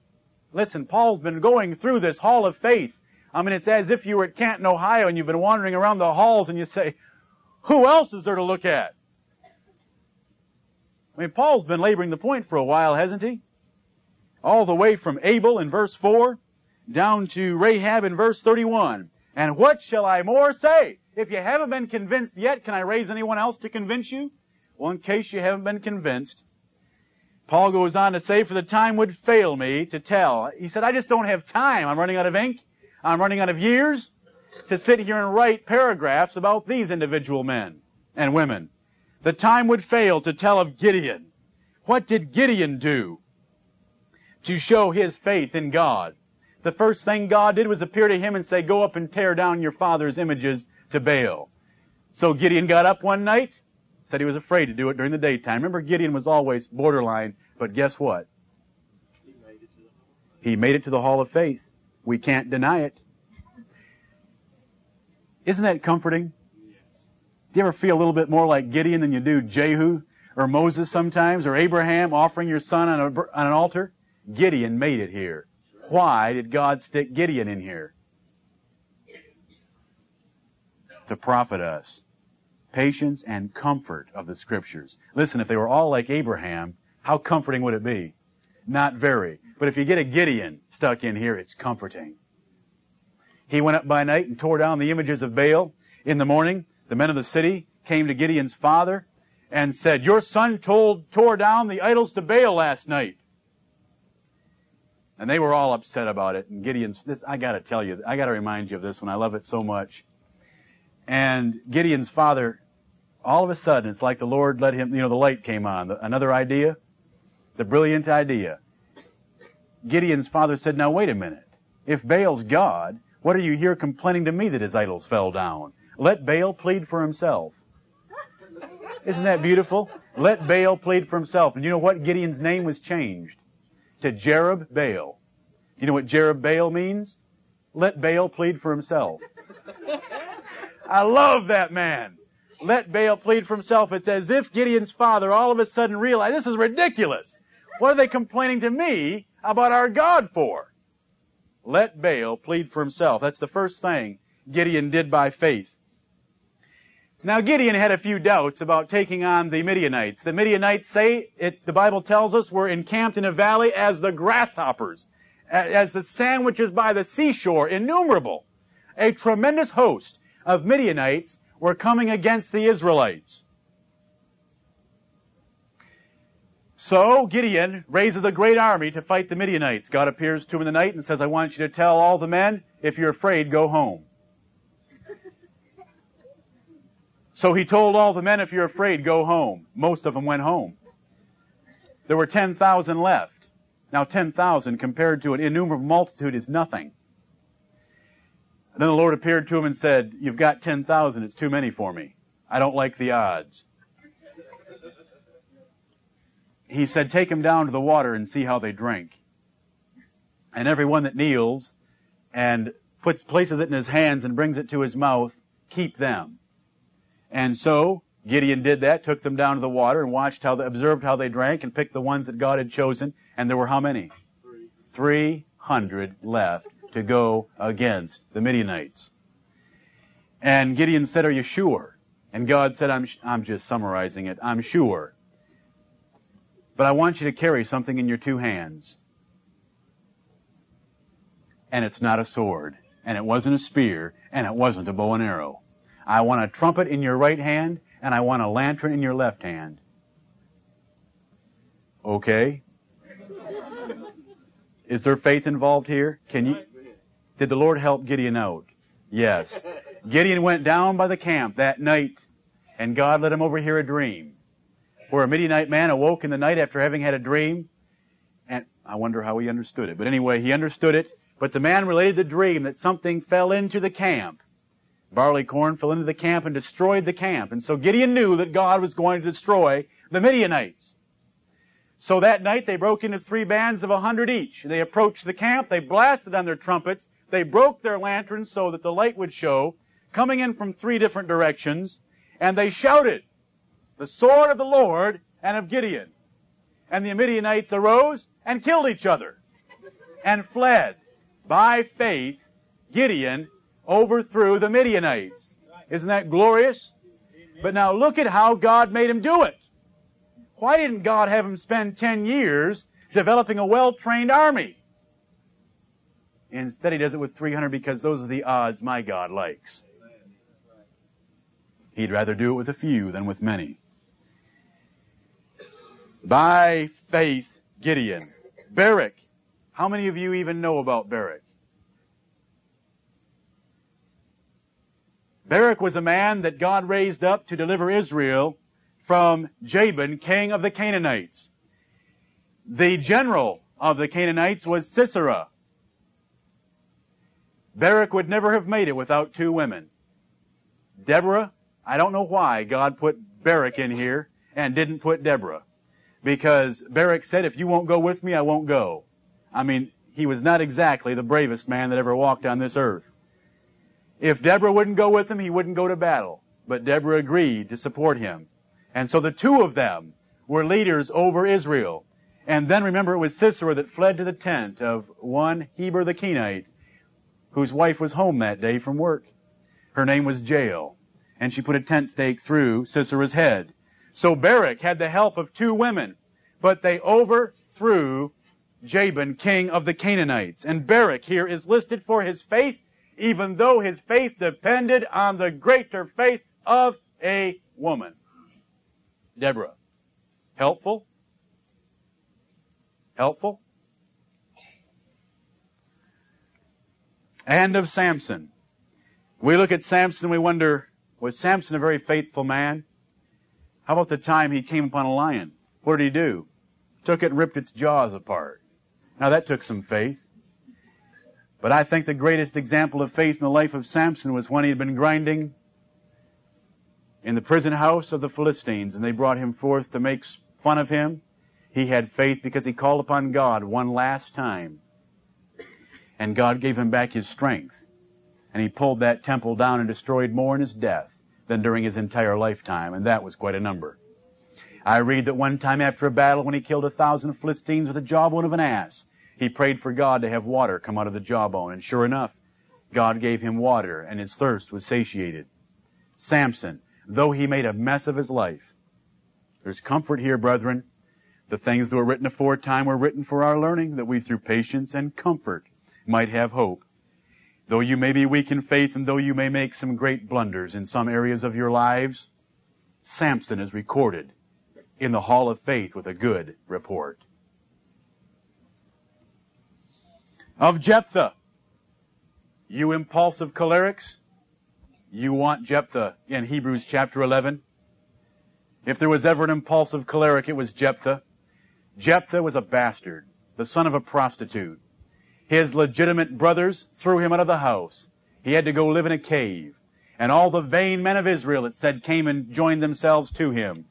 Listen, Paul's been going through this hall of faith I mean, it's as if you were at Canton, Ohio, and you've been wandering around the halls and you say, who else is there to look at? I mean, Paul's been laboring the point for a while, hasn't he? All the way from Abel in verse 4 down to Rahab in verse 31. And what shall I more say? If you haven't been convinced yet, can I raise anyone else to convince you? Well, in case you haven't been convinced, Paul goes on to say, for the time would fail me to tell. He said, I just don't have time. I'm running out of ink. I'm running out of years to sit here and write paragraphs about these individual men and women. The time would fail to tell of Gideon. What did Gideon do to show his faith in God? The first thing God did was appear to him and say, go up and tear down your father's images to Baal. So Gideon got up one night, said he was afraid to do it during the daytime. Remember, Gideon was always borderline, but guess what? He made it to the hall of faith. We can't deny it. Isn't that comforting? Do you ever feel a little bit more like Gideon than you do Jehu or Moses sometimes or Abraham offering your son on, a, on an altar? Gideon made it here. Why did God stick Gideon in here? To profit us. Patience and comfort of the scriptures. Listen, if they were all like Abraham, how comforting would it be? Not very. But if you get a Gideon stuck in here, it's comforting. He went up by night and tore down the images of Baal. In the morning, the men of the city came to Gideon's father and said, Your son told, tore down the idols to Baal last night. And they were all upset about it. And Gideon's, this, I gotta tell you, I gotta remind you of this one. I love it so much. And Gideon's father, all of a sudden, it's like the Lord let him, you know, the light came on. Another idea, the brilliant idea. Gideon's father said, now wait a minute. If Baal's God, what are you here complaining to me that his idols fell down? Let Baal plead for himself. Isn't that beautiful? Let Baal plead for himself. And you know what? Gideon's name was changed to Jerubbaal. Do you know what Jerubbaal means? Let Baal plead for himself. I love that man. Let Baal plead for himself. It's as if Gideon's father all of a sudden realized this is ridiculous. What are they complaining to me about our God for? Let Baal plead for himself. That's the first thing Gideon did by faith. Now Gideon had a few doubts about taking on the Midianites. The Midianites say, the Bible tells us, were encamped in a valley as the grasshoppers, as the sandwiches by the seashore, innumerable. A tremendous host of Midianites were coming against the Israelites. So Gideon raises a great army to fight the Midianites. God appears to him in the night and says, I want you to tell all the men, if you're afraid, go home. So he told all the men, if you're afraid, go home. Most of them went home. There were 10,000 left. Now 10,000 compared to an innumerable multitude is nothing. And then the Lord appeared to him and said, You've got 10,000, it's too many for me. I don't like the odds. He said, Take them down to the water and see how they drink. And everyone that kneels and puts, places it in his hands and brings it to his mouth, keep them. And so, Gideon did that, took them down to the water and watched how they, observed how they drank and picked the ones that God had chosen. And there were how many? Three hundred left to go against the Midianites. And Gideon said, Are you sure? And God said, I'm, I'm just summarizing it. I'm sure. But I want you to carry something in your two hands. And it's not a sword. And it wasn't a spear. And it wasn't a bow and arrow. I want a trumpet in your right hand. And I want a lantern in your left hand. Okay? Is there faith involved here? Can you, did the Lord help Gideon out? Yes. Gideon went down by the camp that night, and God let him overhear a dream. Where a Midianite man awoke in the night after having had a dream, and I wonder how he understood it. But anyway, he understood it, but the man related the dream that something fell into the camp. Barley corn fell into the camp and destroyed the camp. And so Gideon knew that God was going to destroy the Midianites. So that night they broke into three bands of a hundred each. They approached the camp, they blasted on their trumpets, they broke their lanterns so that the light would show, coming in from three different directions, and they shouted, the sword of the Lord and of Gideon. And the Midianites arose and killed each other and fled. By faith, Gideon overthrew the Midianites. Isn't that glorious? But now look at how God made him do it. Why didn't God have him spend 10 years developing a well-trained army? Instead, he does it with 300 because those are the odds my God likes. He'd rather do it with a few than with many. By faith, Gideon. Barak. How many of you even know about Barak? Barak was a man that God raised up to deliver Israel from Jabin, king of the Canaanites. The general of the Canaanites was Sisera. Barak would never have made it without two women. Deborah, I don't know why God put Barak in here and didn't put Deborah. Because Barak said, if you won't go with me, I won't go. I mean, he was not exactly the bravest man that ever walked on this earth. If Deborah wouldn't go with him, he wouldn't go to battle. But Deborah agreed to support him. And so the two of them were leaders over Israel. And then remember it was Sisera that fled to the tent of one Heber the Kenite whose wife was home that day from work. Her name was Jael, and she put a tent stake through Sisera's head. So Barak had the help of two women, but they overthrew Jabin, king of the Canaanites. And Barak here is listed for his faith, even though his faith depended on the greater faith of a woman. Deborah. Helpful? Helpful? and of Samson. We look at Samson and we wonder, was Samson a very faithful man? How about the time he came upon a lion? What did he do? Took it and ripped its jaws apart. Now that took some faith. But I think the greatest example of faith in the life of Samson was when he had been grinding in the prison house of the Philistines and they brought him forth to make fun of him. He had faith because he called upon God one last time and God gave him back his strength. And he pulled that temple down and destroyed more in his death than during his entire lifetime, and that was quite a number. I read that one time after a battle when he killed a thousand Philistines with the jawbone of an ass, he prayed for God to have water come out of the jawbone, and sure enough, God gave him water, and his thirst was satiated. Samson, though he made a mess of his life, there's comfort here, brethren. The things that were written aforetime were written for our learning, that we through patience and comfort might have hope. Though you may be weak in faith and though you may make some great blunders in some areas of your lives, Samson is recorded in the hall of faith with a good report. Of Jephthah, you impulsive cholerics, you want Jephthah in Hebrews chapter 11. If there was ever an impulsive choleric, it was Jephthah. Jephthah was a bastard. the son of a prostitute. His legitimate brothers threw him out of the house. He had to go live in a cave. And all the vain men of Israel, it said, came and joined themselves to him.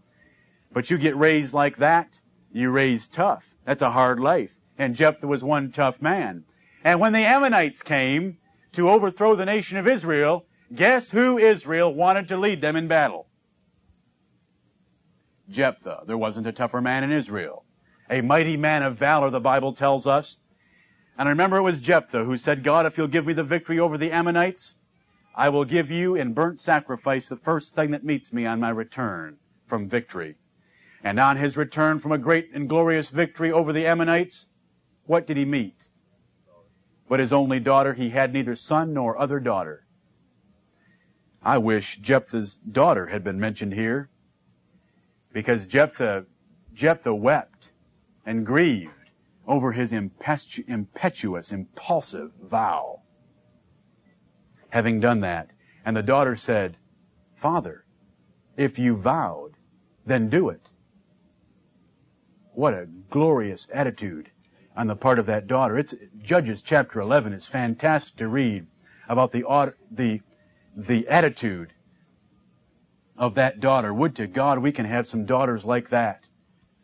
But you get raised like that, you raise tough. That's a hard life. And Jephthah was one tough man. And when the Ammonites came to overthrow the nation of Israel, guess who Israel wanted to lead them in battle? Jephthah. There wasn't a tougher man in Israel. A mighty man of valor, the Bible tells us. And I remember it was Jephthah who said, God, if you'll give me the victory over the Ammonites, I will give you in burnt sacrifice the first thing that meets me on my return from victory. And on his return from a great and glorious victory over the Ammonites, what did he meet? But his only daughter, he had neither son nor other daughter. I wish Jephthah's daughter had been mentioned here, because Jephthah, Jephthah wept and grieved over his impetu- impetuous, impulsive vow. Having done that, and the daughter said, Father, if you vowed, then do it. What a glorious attitude on the part of that daughter. It's Judges chapter 11 is fantastic to read about the the the attitude of that daughter. Would to God we can have some daughters like that.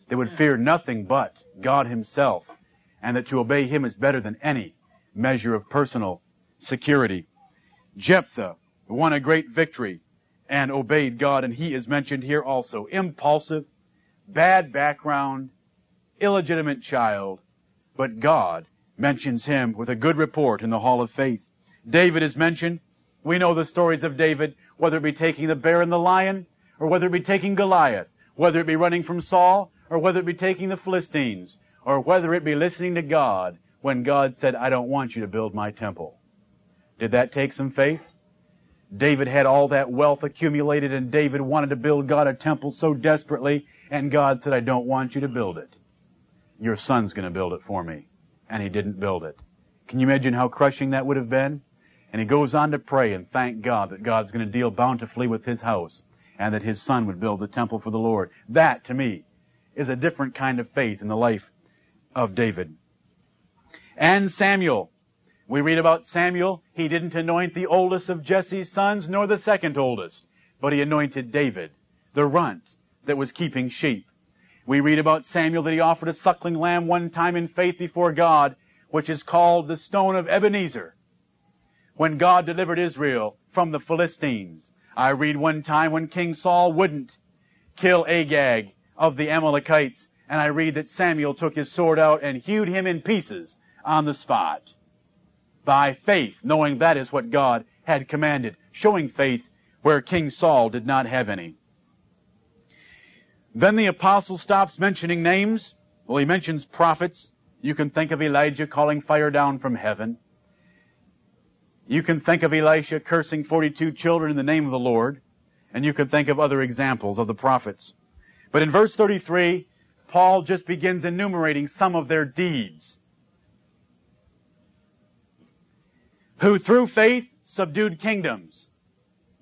They would fear nothing but God himself and that to obey him is better than any measure of personal security. Jephthah won a great victory and obeyed God and he is mentioned here also. Impulsive, bad background, illegitimate child, but God mentions him with a good report in the Hall of Faith. David is mentioned. We know the stories of David, whether it be taking the bear and the lion, or whether it be taking Goliath, whether it be running from Saul, or whether it be taking the Philistines, or whether it be listening to God when God said, I don't want you to build my temple. Did that take some faith? David had all that wealth accumulated and David wanted to build God a temple so desperately and God said, I don't want you to build it your son's going to build it for me. And he didn't build it. Can you imagine how crushing that would have been? And he goes on to pray and thank God that God's going to deal bountifully with his house and that his son would build the temple for the Lord. That, to me, is a different kind of faith in the life of David. And Samuel. We read about Samuel. He didn't anoint the oldest of Jesse's sons nor the second oldest, but he anointed David, the runt that was keeping sheep. We read about Samuel that he offered a suckling lamb one time in faith before God, which is called the stone of Ebenezer. When God delivered Israel from the Philistines. I read one time when King Saul wouldn't kill Agag of the Amalekites, and I read that Samuel took his sword out and hewed him in pieces on the spot. By faith, knowing that is what God had commanded, showing faith where King Saul did not have any. Then the apostle stops mentioning names. Well, he mentions prophets. You can think of Elijah calling fire down from heaven. You can think of Elisha cursing 42 children in the name of the Lord. And you can think of other examples of the prophets. But in verse 33, Paul just begins enumerating some of their deeds. Who through faith subdued kingdoms.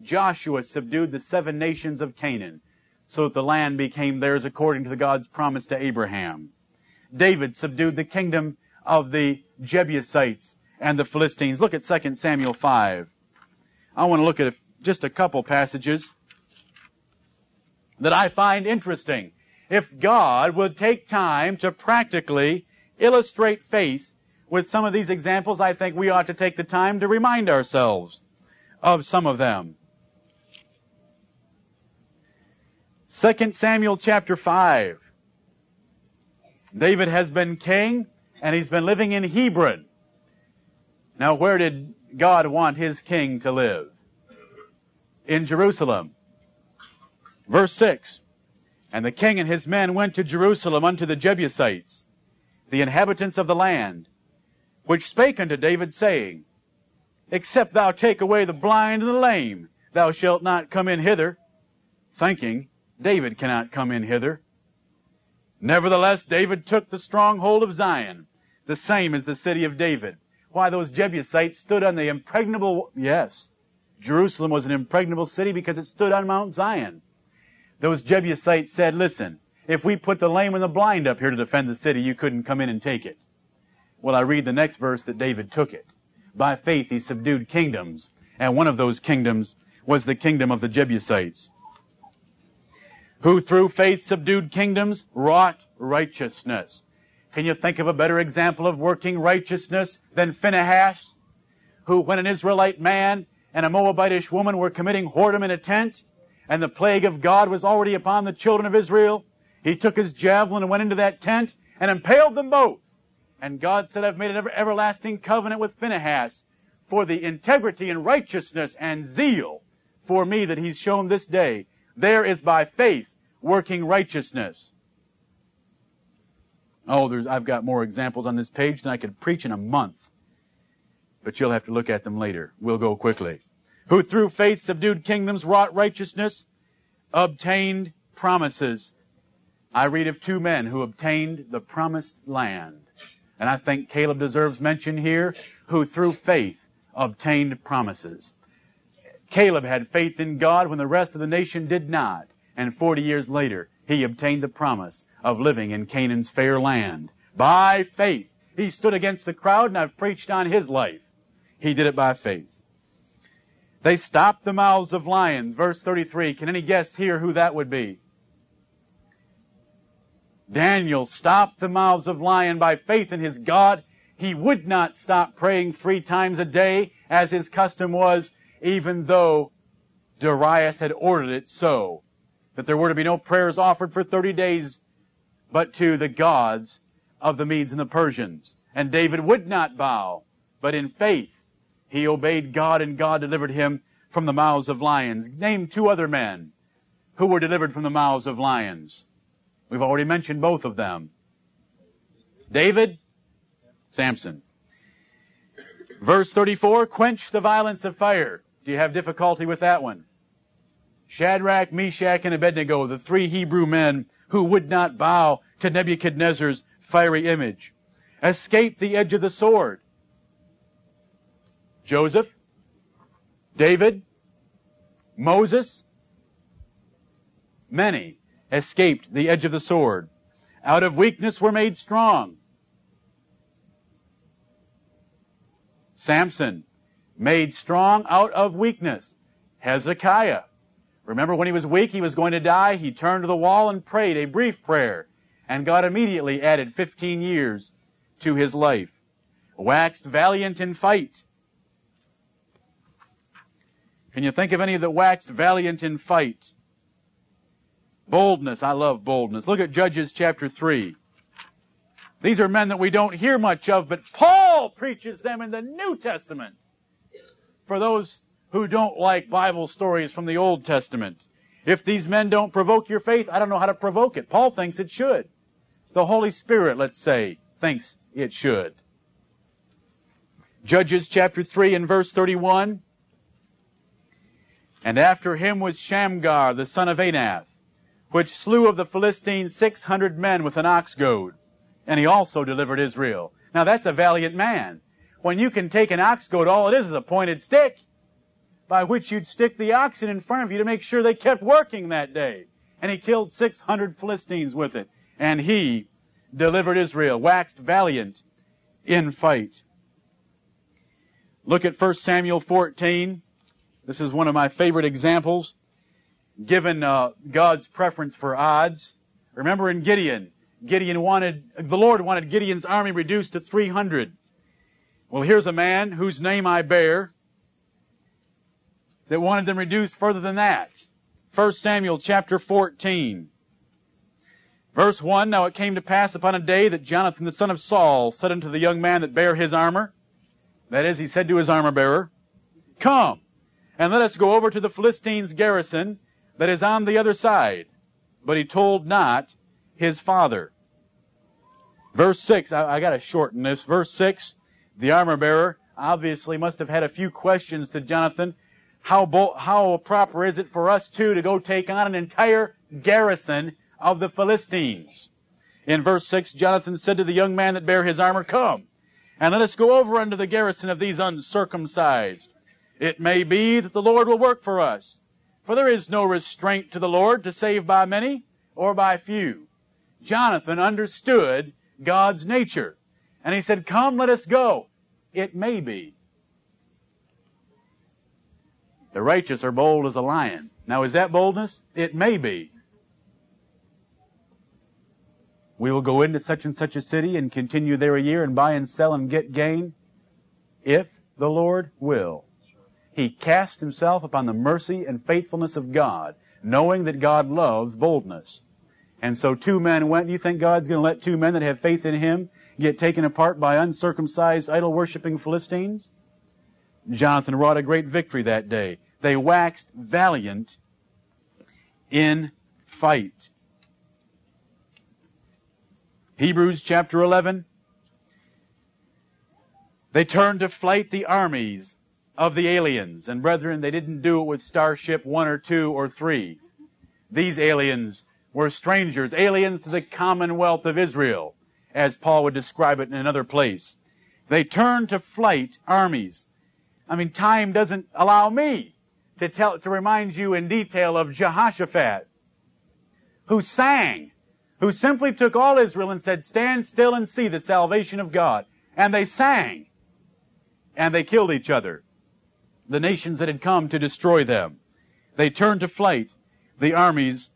Joshua subdued the seven nations of Canaan so that the land became theirs according to God's promise to Abraham. David subdued the kingdom of the Jebusites and the Philistines. Look at 2 Samuel 5. I want to look at just a couple passages that I find interesting. If God would take time to practically illustrate faith with some of these examples, I think we ought to take the time to remind ourselves of some of them. 2 Samuel chapter 5. David has been king and he's been living in Hebron. Now where did God want his king to live? In Jerusalem. Verse 6. And the king and his men went to Jerusalem unto the Jebusites, the inhabitants of the land, which spake unto David, saying, Except thou take away the blind and the lame, thou shalt not come in hither, thinking David cannot come in hither. Nevertheless, David took the stronghold of Zion, the same as the city of David. Why those Jebusites stood on the impregnable, yes, Jerusalem was an impregnable city because it stood on Mount Zion. Those Jebusites said, listen, if we put the lame and the blind up here to defend the city, you couldn't come in and take it. Well, I read the next verse that David took it. By faith he subdued kingdoms, and one of those kingdoms was the kingdom of the Jebusites. Who through faith subdued kingdoms, wrought righteousness. Can you think of a better example of working righteousness than Phinehas? Who, when an Israelite man and a Moabitish woman were committing whoredom in a tent, and the plague of God was already upon the children of Israel, he took his javelin and went into that tent and impaled them both. And God said, I've made an ever- everlasting covenant with Phinehas for the integrity and righteousness and zeal for me that he's shown this day. There is by faith working righteousness. Oh, there's, I've got more examples on this page than I could preach in a month. But you'll have to look at them later. We'll go quickly. Who through faith subdued kingdoms, wrought righteousness, obtained promises. I read of two men who obtained the promised land. And I think Caleb deserves mention here, who through faith obtained promises. Caleb had faith in God when the rest of the nation did not. And 40 years later, he obtained the promise of living in Canaan's fair land. By faith. He stood against the crowd and I've preached on his life. He did it by faith. They stopped the mouths of lions. Verse 33. Can any guess here who that would be? Daniel stopped the mouths of lion by faith in his God. He would not stop praying three times a day as his custom was, even though Darius had ordered it so, that there were to be no prayers offered for 30 days, but to the gods of the Medes and the Persians. And David would not bow, but in faith he obeyed God and God delivered him from the mouths of lions. Name two other men who were delivered from the mouths of lions. We've already mentioned both of them. David, Samson. Verse 34, quench the violence of fire. Do you have difficulty with that one? Shadrach, Meshach, and Abednego, the three Hebrew men who would not bow to Nebuchadnezzar's fiery image, escaped the edge of the sword. Joseph, David, Moses, many escaped the edge of the sword. Out of weakness were made strong. Samson, made strong out of weakness. Hezekiah, remember when he was weak, he was going to die, he turned to the wall and prayed a brief prayer, and God immediately added 15 years to his life. Waxed valiant in fight. Can you think of any that waxed valiant in fight? Boldness. I love boldness. Look at Judges chapter 3. These are men that we don't hear much of, but Paul preaches them in the New Testament. For those who don't like Bible stories from the Old Testament. If these men don't provoke your faith, I don't know how to provoke it. Paul thinks it should. The Holy Spirit, let's say, thinks it should. Judges chapter 3 and verse 31. And after him was Shamgar, the son of Anath, which slew of the Philistines six hundred men with an ox goad. And he also delivered Israel. Now that's a valiant man. When you can take an ox goad, all it is is a pointed stick by which you'd stick the oxen in front of you to make sure they kept working that day. And he killed 600 Philistines with it. And he delivered Israel, waxed valiant in fight. Look at 1 Samuel 14. This is one of my favorite examples, given uh, God's preference for odds. Remember in Gideon, Gideon wanted, the Lord wanted Gideon's army reduced to 300. Well, here's a man whose name I bear that wanted them reduced further than that. 1 Samuel chapter 14. Verse 1, Now it came to pass upon a day that Jonathan the son of Saul said unto the young man that bare his armor, that is, he said to his armor bearer, Come, and let us go over to the Philistines' garrison that is on the other side. But he told not his father. Verse 6, I, I gotta shorten this. Verse 6, the armor bearer obviously must have had a few questions to Jonathan. How, bo- how proper is it for us two to go take on an entire garrison of the Philistines? In verse 6, Jonathan said to the young man that bare his armor, Come, and let us go over unto the garrison of these uncircumcised. It may be that the Lord will work for us. For there is no restraint to the Lord to save by many or by few. Jonathan understood God's nature. And he said, Come, let us go. It may be. The righteous are bold as a lion. Now, is that boldness? It may be. We will go into such and such a city and continue there a year and buy and sell and get gain if the Lord will. He cast himself upon the mercy and faithfulness of God, knowing that God loves boldness. And so two men went. You think God's going to let two men that have faith in him get taken apart by uncircumcised, idol worshipping Philistines? Jonathan wrought a great victory that day. They waxed valiant in fight. Hebrews chapter 11. They turned to flight the armies of the aliens. And brethren, they didn't do it with Starship 1 or 2 or 3. These aliens were strangers, aliens to the commonwealth of Israel, as Paul would describe it in another place. They turned to flight armies. I mean, time doesn't allow me to tell, to remind you in detail of Jehoshaphat, who sang who simply took all Israel and said, stand still and see the salvation of God. And they sang. And they killed each other. The nations that had come to destroy them. They turned to flight the armies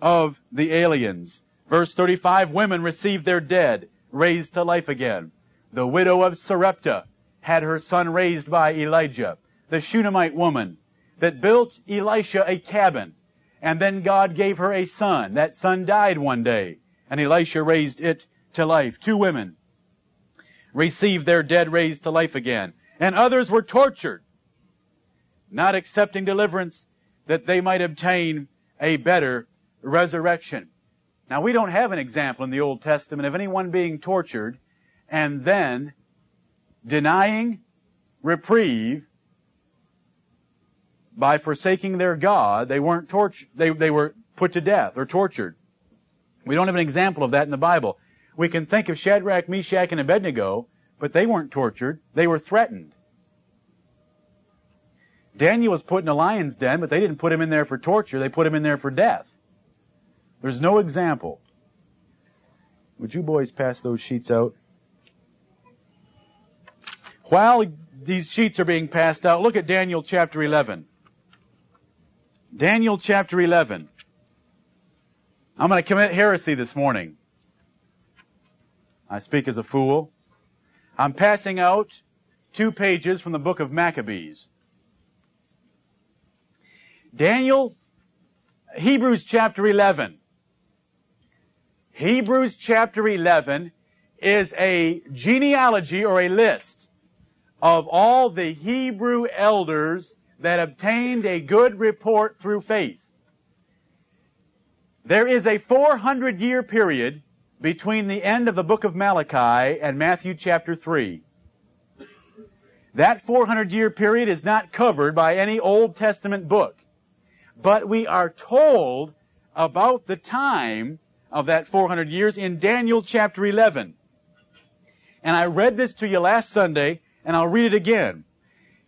of the aliens. Verse 35, women received their dead, raised to life again. The widow of Sarepta had her son raised by Elijah. The Shunammite woman that built Elisha a cabin and then God gave her a son. That son died one day, and Elisha raised it to life. Two women received their dead raised to life again, and others were tortured, not accepting deliverance that they might obtain a better resurrection. Now we don't have an example in the Old Testament of anyone being tortured and then denying reprieve by forsaking their God, they weren't tortured, they, they were put to death or tortured. We don't have an example of that in the Bible. We can think of Shadrach, Meshach, and Abednego, but they weren't tortured. They were threatened. Daniel was put in a lion's den, but they didn't put him in there for torture. They put him in there for death. There's no example. Would you boys pass those sheets out? While these sheets are being passed out, look at Daniel chapter 11. Daniel chapter 11. I'm going to commit heresy this morning. I speak as a fool. I'm passing out two pages from the book of Maccabees. Daniel, Hebrews chapter 11. Hebrews chapter 11 is a genealogy or a list of all the Hebrew elders that obtained a good report through faith. There is a 400 year period between the end of the book of Malachi and Matthew chapter 3. That 400 year period is not covered by any Old Testament book. But we are told about the time of that 400 years in Daniel chapter 11. And I read this to you last Sunday, and I'll read it again.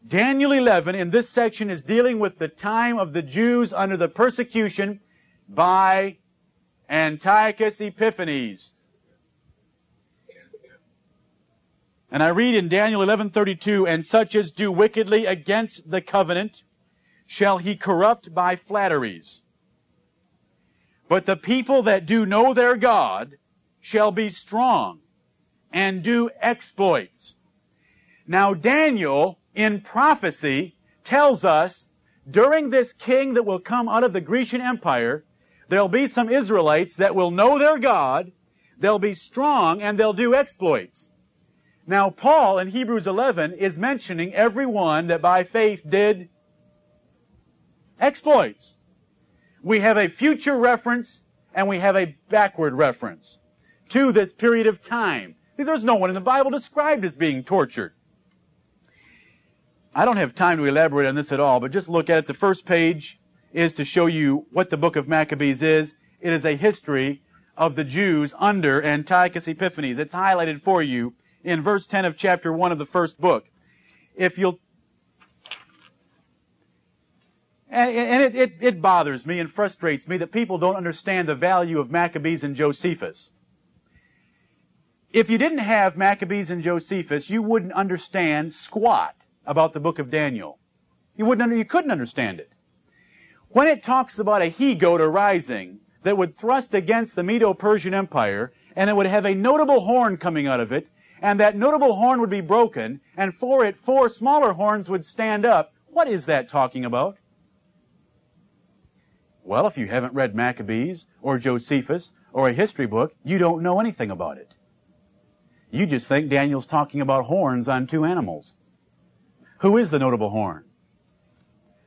Daniel 11 in this section is dealing with the time of the Jews under the persecution by Antiochus Epiphanes. And I read in Daniel 11:32, and such as do wickedly against the covenant shall he corrupt by flatteries. But the people that do know their God shall be strong and do exploits. Now Daniel in prophecy tells us during this king that will come out of the Grecian Empire, there'll be some Israelites that will know their God, they'll be strong, and they'll do exploits. Now, Paul in Hebrews 11 is mentioning everyone that by faith did exploits. We have a future reference and we have a backward reference to this period of time. There's no one in the Bible described as being tortured. I don't have time to elaborate on this at all, but just look at it. The first page is to show you what the book of Maccabees is. It is a history of the Jews under Antiochus Epiphanes. It's highlighted for you in verse 10 of chapter 1 of the first book. If you'll and, it, it, it bothers me and frustrates me that people don't understand the value of Maccabees and Josephus. If you didn't have Maccabees and Josephus, you wouldn't understand squat about the book of Daniel. You wouldn't under, you couldn't understand it. When it talks about a he-goat arising that would thrust against the Medo-Persian Empire, and it would have a notable horn coming out of it, and that notable horn would be broken, and for it four smaller horns would stand up, what is that talking about? Well, if you haven't read Maccabees or Josephus or a history book, you don't know anything about it. You just think Daniel's talking about horns on two animals. Who is the notable horn?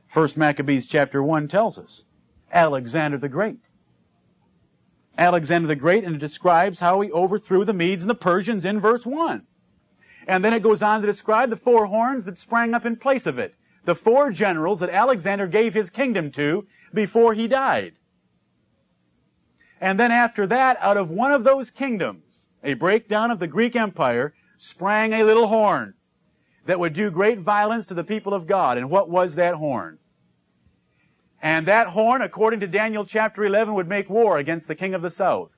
First Maccabees chapter 1 tells us. Alexander the Great. Alexander the Great, and it describes how he overthrew the Medes and the Persians in verse 1. And then it goes on to describe the four horns that sprang up in place of it. The four generals that Alexander gave his kingdom to before he died. And then after that, out of one of those kingdoms, a breakdown of the Greek Empire, sprang a little horn that would do great violence to the people of God. And what was that horn? And that horn, according to Daniel chapter 11, would make war against the king of the south.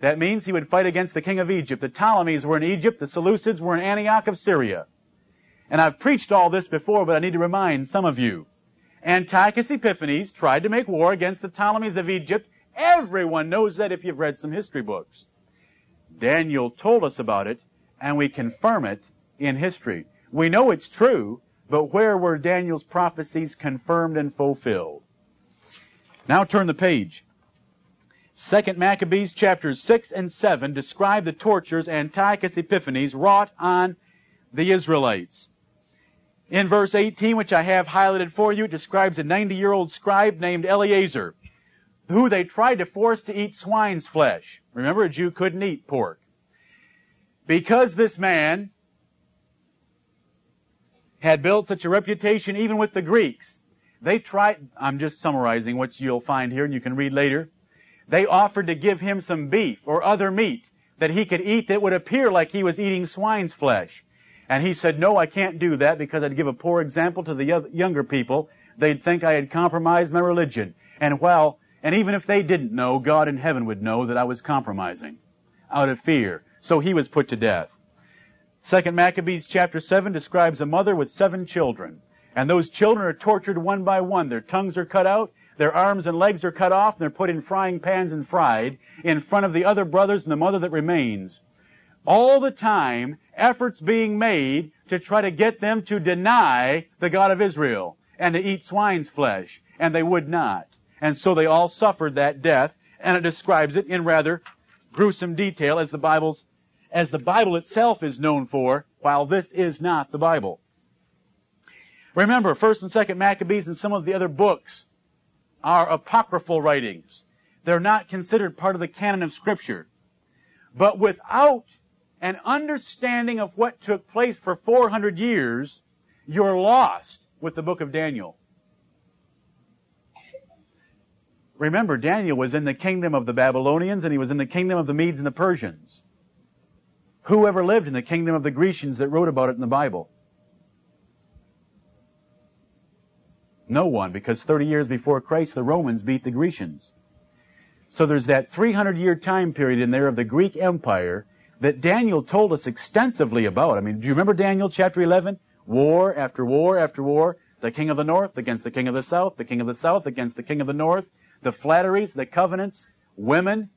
That means he would fight against the king of Egypt. The Ptolemies were in Egypt, the Seleucids were in Antioch of Syria. And I've preached all this before, but I need to remind some of you. Antiochus Epiphanes tried to make war against the Ptolemies of Egypt. Everyone knows that if you've read some history books. Daniel told us about it, and we confirm it in history. We know it's true, but where were Daniel's prophecies confirmed and fulfilled? Now turn the page. Second Maccabees chapters 6 and 7 describe the tortures Antiochus Epiphanes wrought on the Israelites. In verse 18, which I have highlighted for you, it describes a 90 year old scribe named Eleazar, who they tried to force to eat swine's flesh. Remember, a Jew couldn't eat pork. Because this man had built such a reputation even with the Greeks, they tried, I'm just summarizing what you'll find here and you can read later. They offered to give him some beef or other meat that he could eat that would appear like he was eating swine's flesh. And he said, no, I can't do that because I'd give a poor example to the younger people. They'd think I had compromised my religion. And well, and even if they didn't know, God in heaven would know that I was compromising out of fear. So he was put to death. Second Maccabees chapter 7 describes a mother with seven children. And those children are tortured one by one. Their tongues are cut out, their arms and legs are cut off, and they're put in frying pans and fried in front of the other brothers and the mother that remains all the time efforts being made to try to get them to deny the God of Israel and to eat swine's flesh, and they would not. And so they all suffered that death, and it describes it in rather gruesome detail as the Bible's as the Bible itself is known for, while this is not the Bible. Remember, 1st and 2nd Maccabees and some of the other books are apocryphal writings. They're not considered part of the canon of Scripture. But without an understanding of what took place for 400 years, you're lost with the book of Daniel. Remember, Daniel was in the kingdom of the Babylonians and he was in the kingdom of the Medes and the Persians. Who ever lived in the kingdom of the Grecians that wrote about it in the Bible? No one, because 30 years before Christ, the Romans beat the Grecians. So there's that 300 year time period in there of the Greek Empire that Daniel told us extensively about. I mean, do you remember Daniel chapter 11? War after war after war. The king of the north against the king of the south, the king of the south against the king of the north, the flatteries, the covenants, women.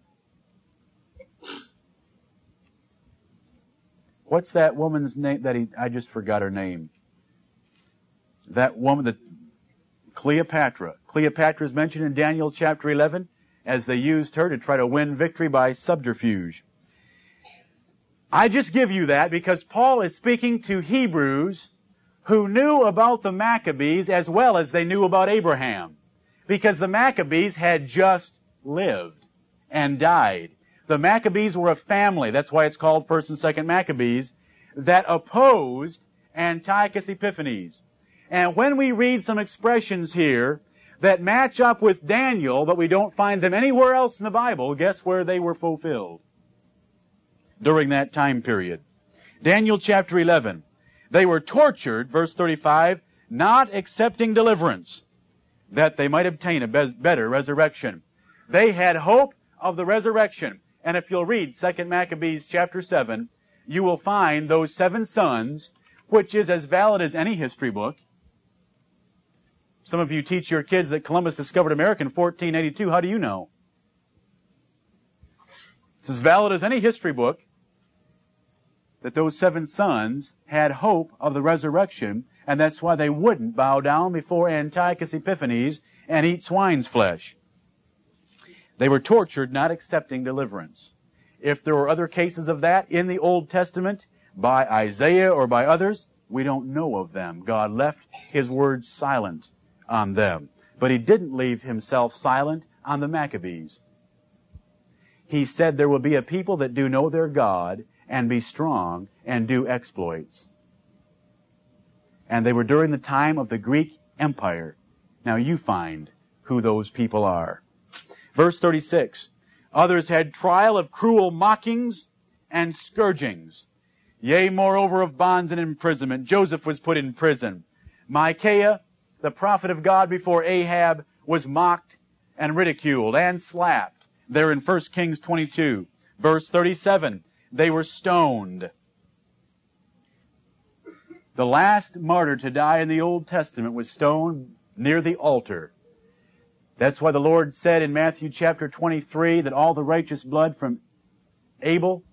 What's that woman's name that he, I just forgot her name. That woman, the Cleopatra. Cleopatra is mentioned in Daniel chapter 11 as they used her to try to win victory by subterfuge. I just give you that because Paul is speaking to Hebrews who knew about the Maccabees as well as they knew about Abraham. Because the Maccabees had just lived and died. The Maccabees were a family, that's why it's called 1st and 2nd Maccabees, that opposed Antiochus Epiphanes. And when we read some expressions here that match up with Daniel, but we don't find them anywhere else in the Bible, guess where they were fulfilled? During that time period. Daniel chapter 11. They were tortured, verse 35, not accepting deliverance, that they might obtain a be- better resurrection. They had hope of the resurrection. And if you'll read 2 Maccabees chapter 7, you will find those seven sons, which is as valid as any history book. Some of you teach your kids that Columbus discovered America in 1482. How do you know? It's as valid as any history book that those seven sons had hope of the resurrection, and that's why they wouldn't bow down before Antiochus Epiphanes and eat swine's flesh. They were tortured, not accepting deliverance. If there were other cases of that in the Old Testament, by Isaiah or by others, we don't know of them. God left His words silent on them. But He didn't leave Himself silent on the Maccabees. He said there will be a people that do know their God and be strong and do exploits. And they were during the time of the Greek Empire. Now you find who those people are. Verse 36. Others had trial of cruel mockings and scourgings. Yea, moreover of bonds and imprisonment. Joseph was put in prison. Micaiah, the prophet of God before Ahab, was mocked and ridiculed and slapped. There in 1 Kings 22. Verse 37. They were stoned. The last martyr to die in the Old Testament was stoned near the altar. That's why the Lord said in Matthew chapter 23 that all the righteous blood from Abel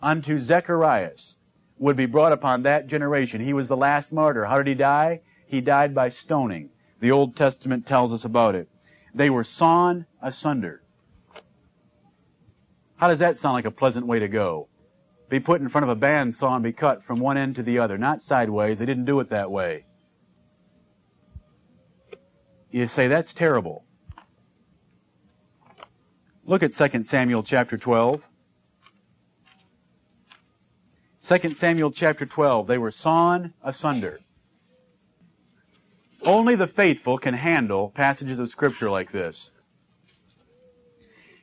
unto Zacharias would be brought upon that generation. He was the last martyr. How did he die? He died by stoning. The Old Testament tells us about it. They were sawn asunder. How does that sound like a pleasant way to go? Be put in front of a band saw and be cut from one end to the other, not sideways. They didn't do it that way. You say, that's terrible. Look at 2 Samuel chapter 12. 2 Samuel chapter 12. They were sawn asunder. Only the faithful can handle passages of scripture like this.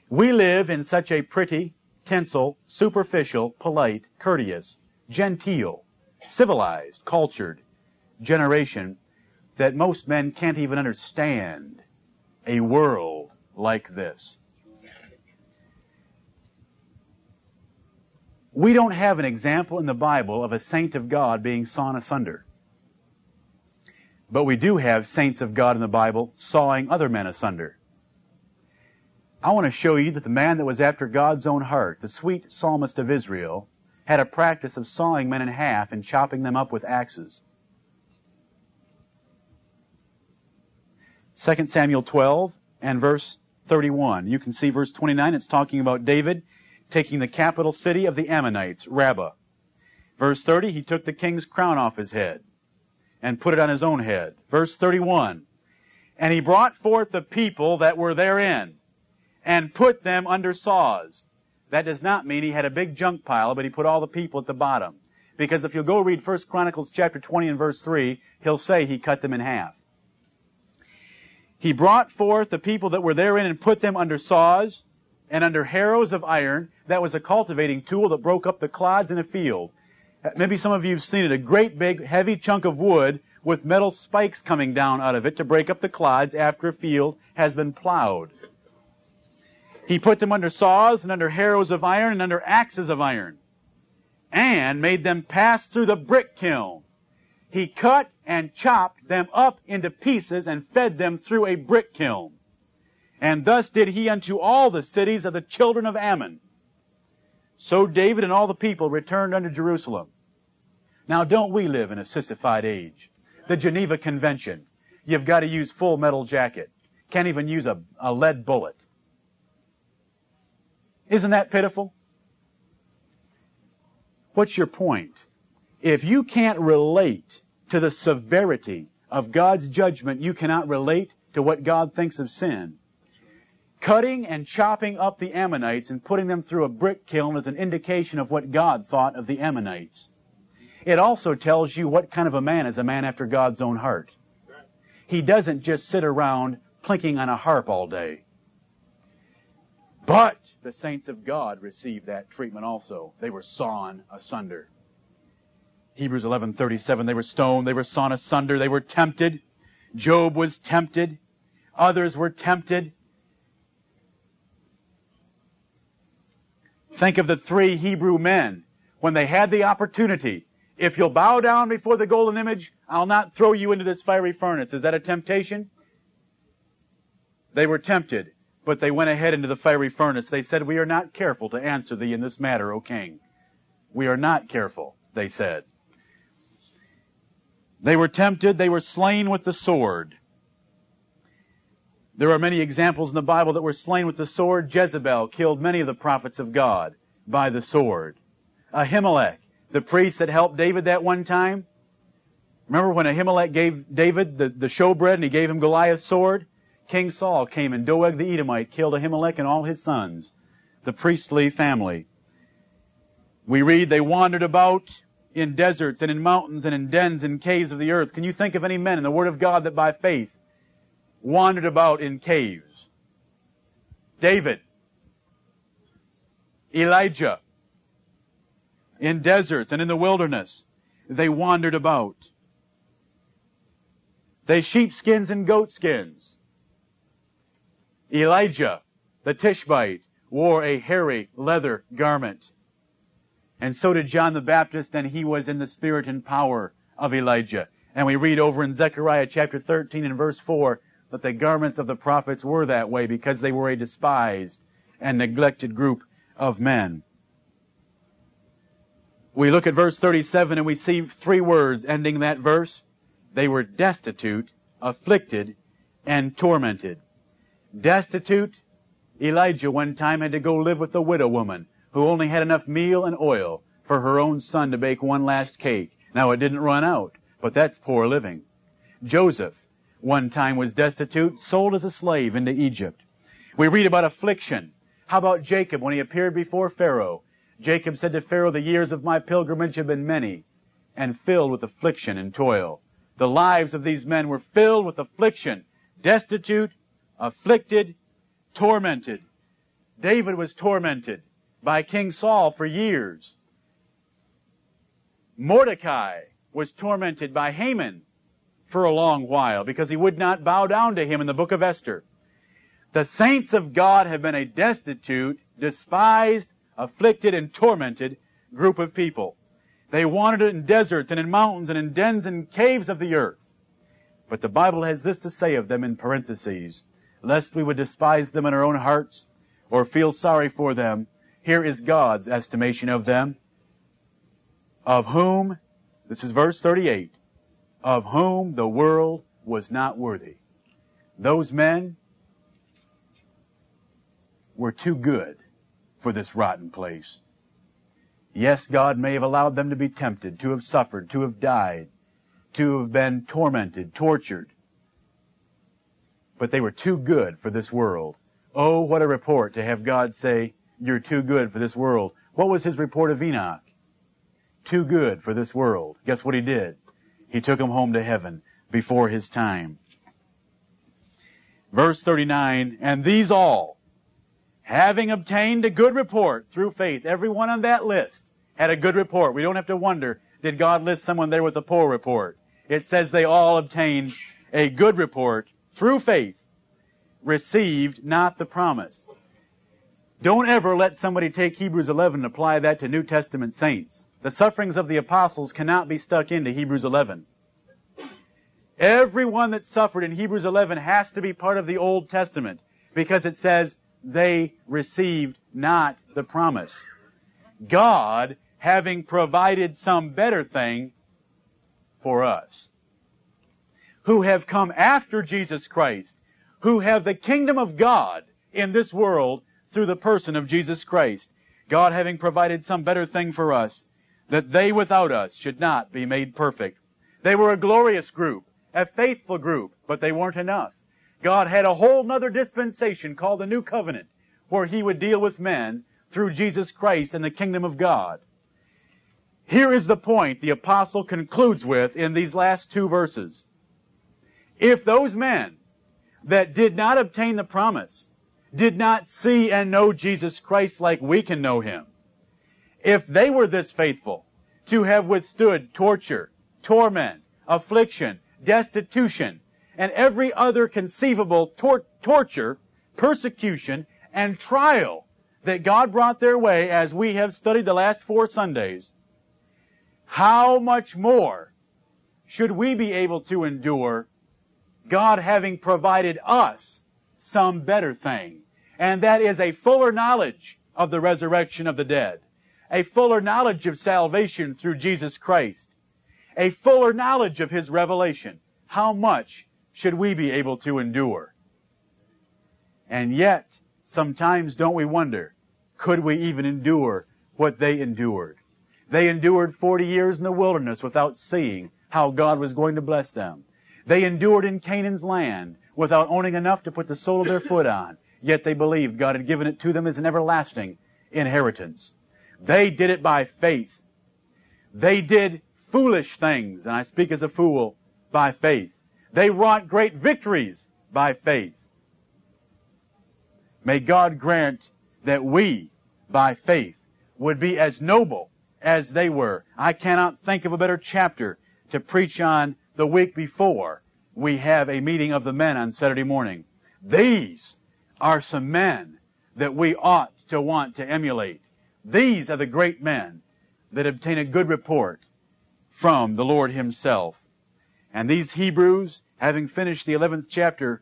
We live in such a pretty, tinsel, superficial, polite, courteous, genteel, civilized, cultured generation that most men can't even understand a world like this. We don't have an example in the Bible of a saint of God being sawn asunder. But we do have saints of God in the Bible sawing other men asunder. I want to show you that the man that was after God's own heart, the sweet psalmist of Israel, had a practice of sawing men in half and chopping them up with axes. 2 Samuel 12 and verse 31. You can see verse 29, it's talking about David taking the capital city of the Ammonites, Rabbah. Verse 30, he took the king's crown off his head and put it on his own head. Verse 31, and he brought forth the people that were therein and put them under saws. That does not mean he had a big junk pile, but he put all the people at the bottom. Because if you'll go read 1 Chronicles chapter 20 and verse 3, he'll say he cut them in half. He brought forth the people that were therein and put them under saws and under harrows of iron. That was a cultivating tool that broke up the clods in a field. Uh, maybe some of you have seen it, a great big heavy chunk of wood with metal spikes coming down out of it to break up the clods after a field has been plowed. He put them under saws and under harrows of iron and under axes of iron and made them pass through the brick kiln. He cut and chopped them up into pieces and fed them through a brick kiln. And thus did he unto all the cities of the children of Ammon. So David and all the people returned unto Jerusalem. Now don't we live in a sissified age? The Geneva Convention. You've got to use full metal jacket. Can't even use a, a lead bullet. Isn't that pitiful? What's your point? If you can't relate to the severity of God's judgment, you cannot relate to what God thinks of sin. Cutting and chopping up the Ammonites and putting them through a brick kiln is an indication of what God thought of the Ammonites. It also tells you what kind of a man is a man after God's own heart. He doesn't just sit around plinking on a harp all day. But the saints of God received that treatment also. They were sawn asunder. Hebrews 11:37 they were stoned, they were sawn asunder, they were tempted. Job was tempted. Others were tempted. Think of the three Hebrew men when they had the opportunity. If you'll bow down before the golden image, I'll not throw you into this fiery furnace. Is that a temptation? They were tempted, but they went ahead into the fiery furnace. They said, We are not careful to answer thee in this matter, O king. We are not careful, they said. They were tempted, they were slain with the sword. There are many examples in the Bible that were slain with the sword. Jezebel killed many of the prophets of God by the sword. Ahimelech, the priest that helped David that one time. Remember when Ahimelech gave David the, the showbread and he gave him Goliath's sword? King Saul came and Doeg the Edomite killed Ahimelech and all his sons, the priestly family. We read they wandered about in deserts and in mountains and in dens and caves of the earth. Can you think of any men in the Word of God that by faith wandered about in caves? David, Elijah, in deserts and in the wilderness, they wandered about. They sheepskins and goatskins. Elijah, the Tishbite, wore a hairy leather garment. And so did John the Baptist, and he was in the spirit and power of Elijah. And we read over in Zechariah chapter 13 and verse 4 that the garments of the prophets were that way because they were a despised and neglected group of men. We look at verse 37 and we see three words ending that verse. They were destitute, afflicted, and tormented. Destitute, Elijah one time had to go live with a widow woman who only had enough meal and oil for her own son to bake one last cake. Now it didn't run out, but that's poor living. Joseph, one time was destitute, sold as a slave into Egypt. We read about affliction. How about Jacob when he appeared before Pharaoh? Jacob said to Pharaoh, the years of my pilgrimage have been many and filled with affliction and toil. The lives of these men were filled with affliction, destitute, afflicted, tormented. David was tormented by King Saul for years. Mordecai was tormented by Haman for a long while because he would not bow down to him in the book of Esther. The saints of God have been a destitute, despised, afflicted, and tormented group of people. They wandered in deserts and in mountains and in dens and caves of the earth. But the Bible has this to say of them in parentheses, lest we would despise them in our own hearts or feel sorry for them here is God's estimation of them. Of whom, this is verse 38, of whom the world was not worthy. Those men were too good for this rotten place. Yes, God may have allowed them to be tempted, to have suffered, to have died, to have been tormented, tortured. But they were too good for this world. Oh, what a report to have God say, you're too good for this world. What was his report of Enoch? Too good for this world. Guess what he did? He took him home to heaven before his time. Verse 39, and these all, having obtained a good report through faith, everyone on that list had a good report. We don't have to wonder, did God list someone there with a poor report? It says they all obtained a good report through faith, received not the promise. Don't ever let somebody take Hebrews 11 and apply that to New Testament saints. The sufferings of the apostles cannot be stuck into Hebrews 11. Everyone that suffered in Hebrews 11 has to be part of the Old Testament because it says they received not the promise. God having provided some better thing for us who have come after Jesus Christ, who have the kingdom of God in this world through the person of Jesus Christ. God having provided some better thing for us, that they without us should not be made perfect. They were a glorious group, a faithful group, but they weren't enough. God had a whole nother dispensation called the New Covenant, where He would deal with men through Jesus Christ and the kingdom of God. Here is the point the apostle concludes with in these last two verses. If those men that did not obtain the promise did not see and know Jesus Christ like we can know Him, if they were this faithful to have withstood torture, torment, affliction, destitution, and every other conceivable tor- torture, persecution, and trial that God brought their way as we have studied the last four Sundays, how much more should we be able to endure God having provided us some better thing? And that is a fuller knowledge of the resurrection of the dead, a fuller knowledge of salvation through Jesus Christ, a fuller knowledge of His revelation. How much should we be able to endure? And yet, sometimes don't we wonder, could we even endure what they endured? They endured 40 years in the wilderness without seeing how God was going to bless them. They endured in Canaan's land without owning enough to put the sole of their foot on, yet they believed God had given it to them as an everlasting inheritance. They did it by faith. They did foolish things, and I speak as a fool, by faith. They wrought great victories by faith. May God grant that we, by faith, would be as noble as they were. I cannot think of a better chapter to preach on the week before we have a meeting of the men on Saturday morning. These are some men that we ought to want to emulate. These are the great men that obtain a good report from the Lord Himself. And these Hebrews, having finished the 11th chapter,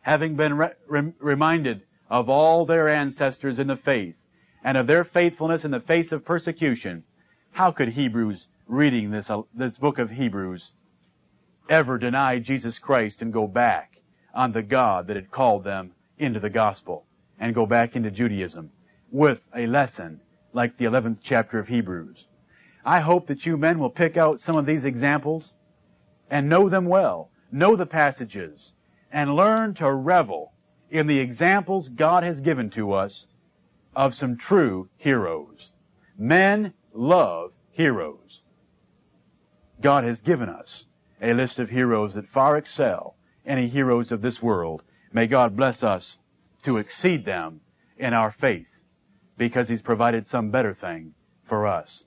having been re- re- reminded of all their ancestors in the faith and of their faithfulness in the face of persecution, how could Hebrews reading this, uh, this book of Hebrews ever deny Jesus Christ and go back on the God that had called them into the gospel and go back into Judaism with a lesson like the 11th chapter of Hebrews? I hope that you men will pick out some of these examples and know them well, know the passages, and learn to revel in the examples God has given to us of some true heroes. Men love heroes. God has given us a list of heroes that far excel any heroes of this world. May God bless us to exceed them in our faith because He's provided some better thing for us.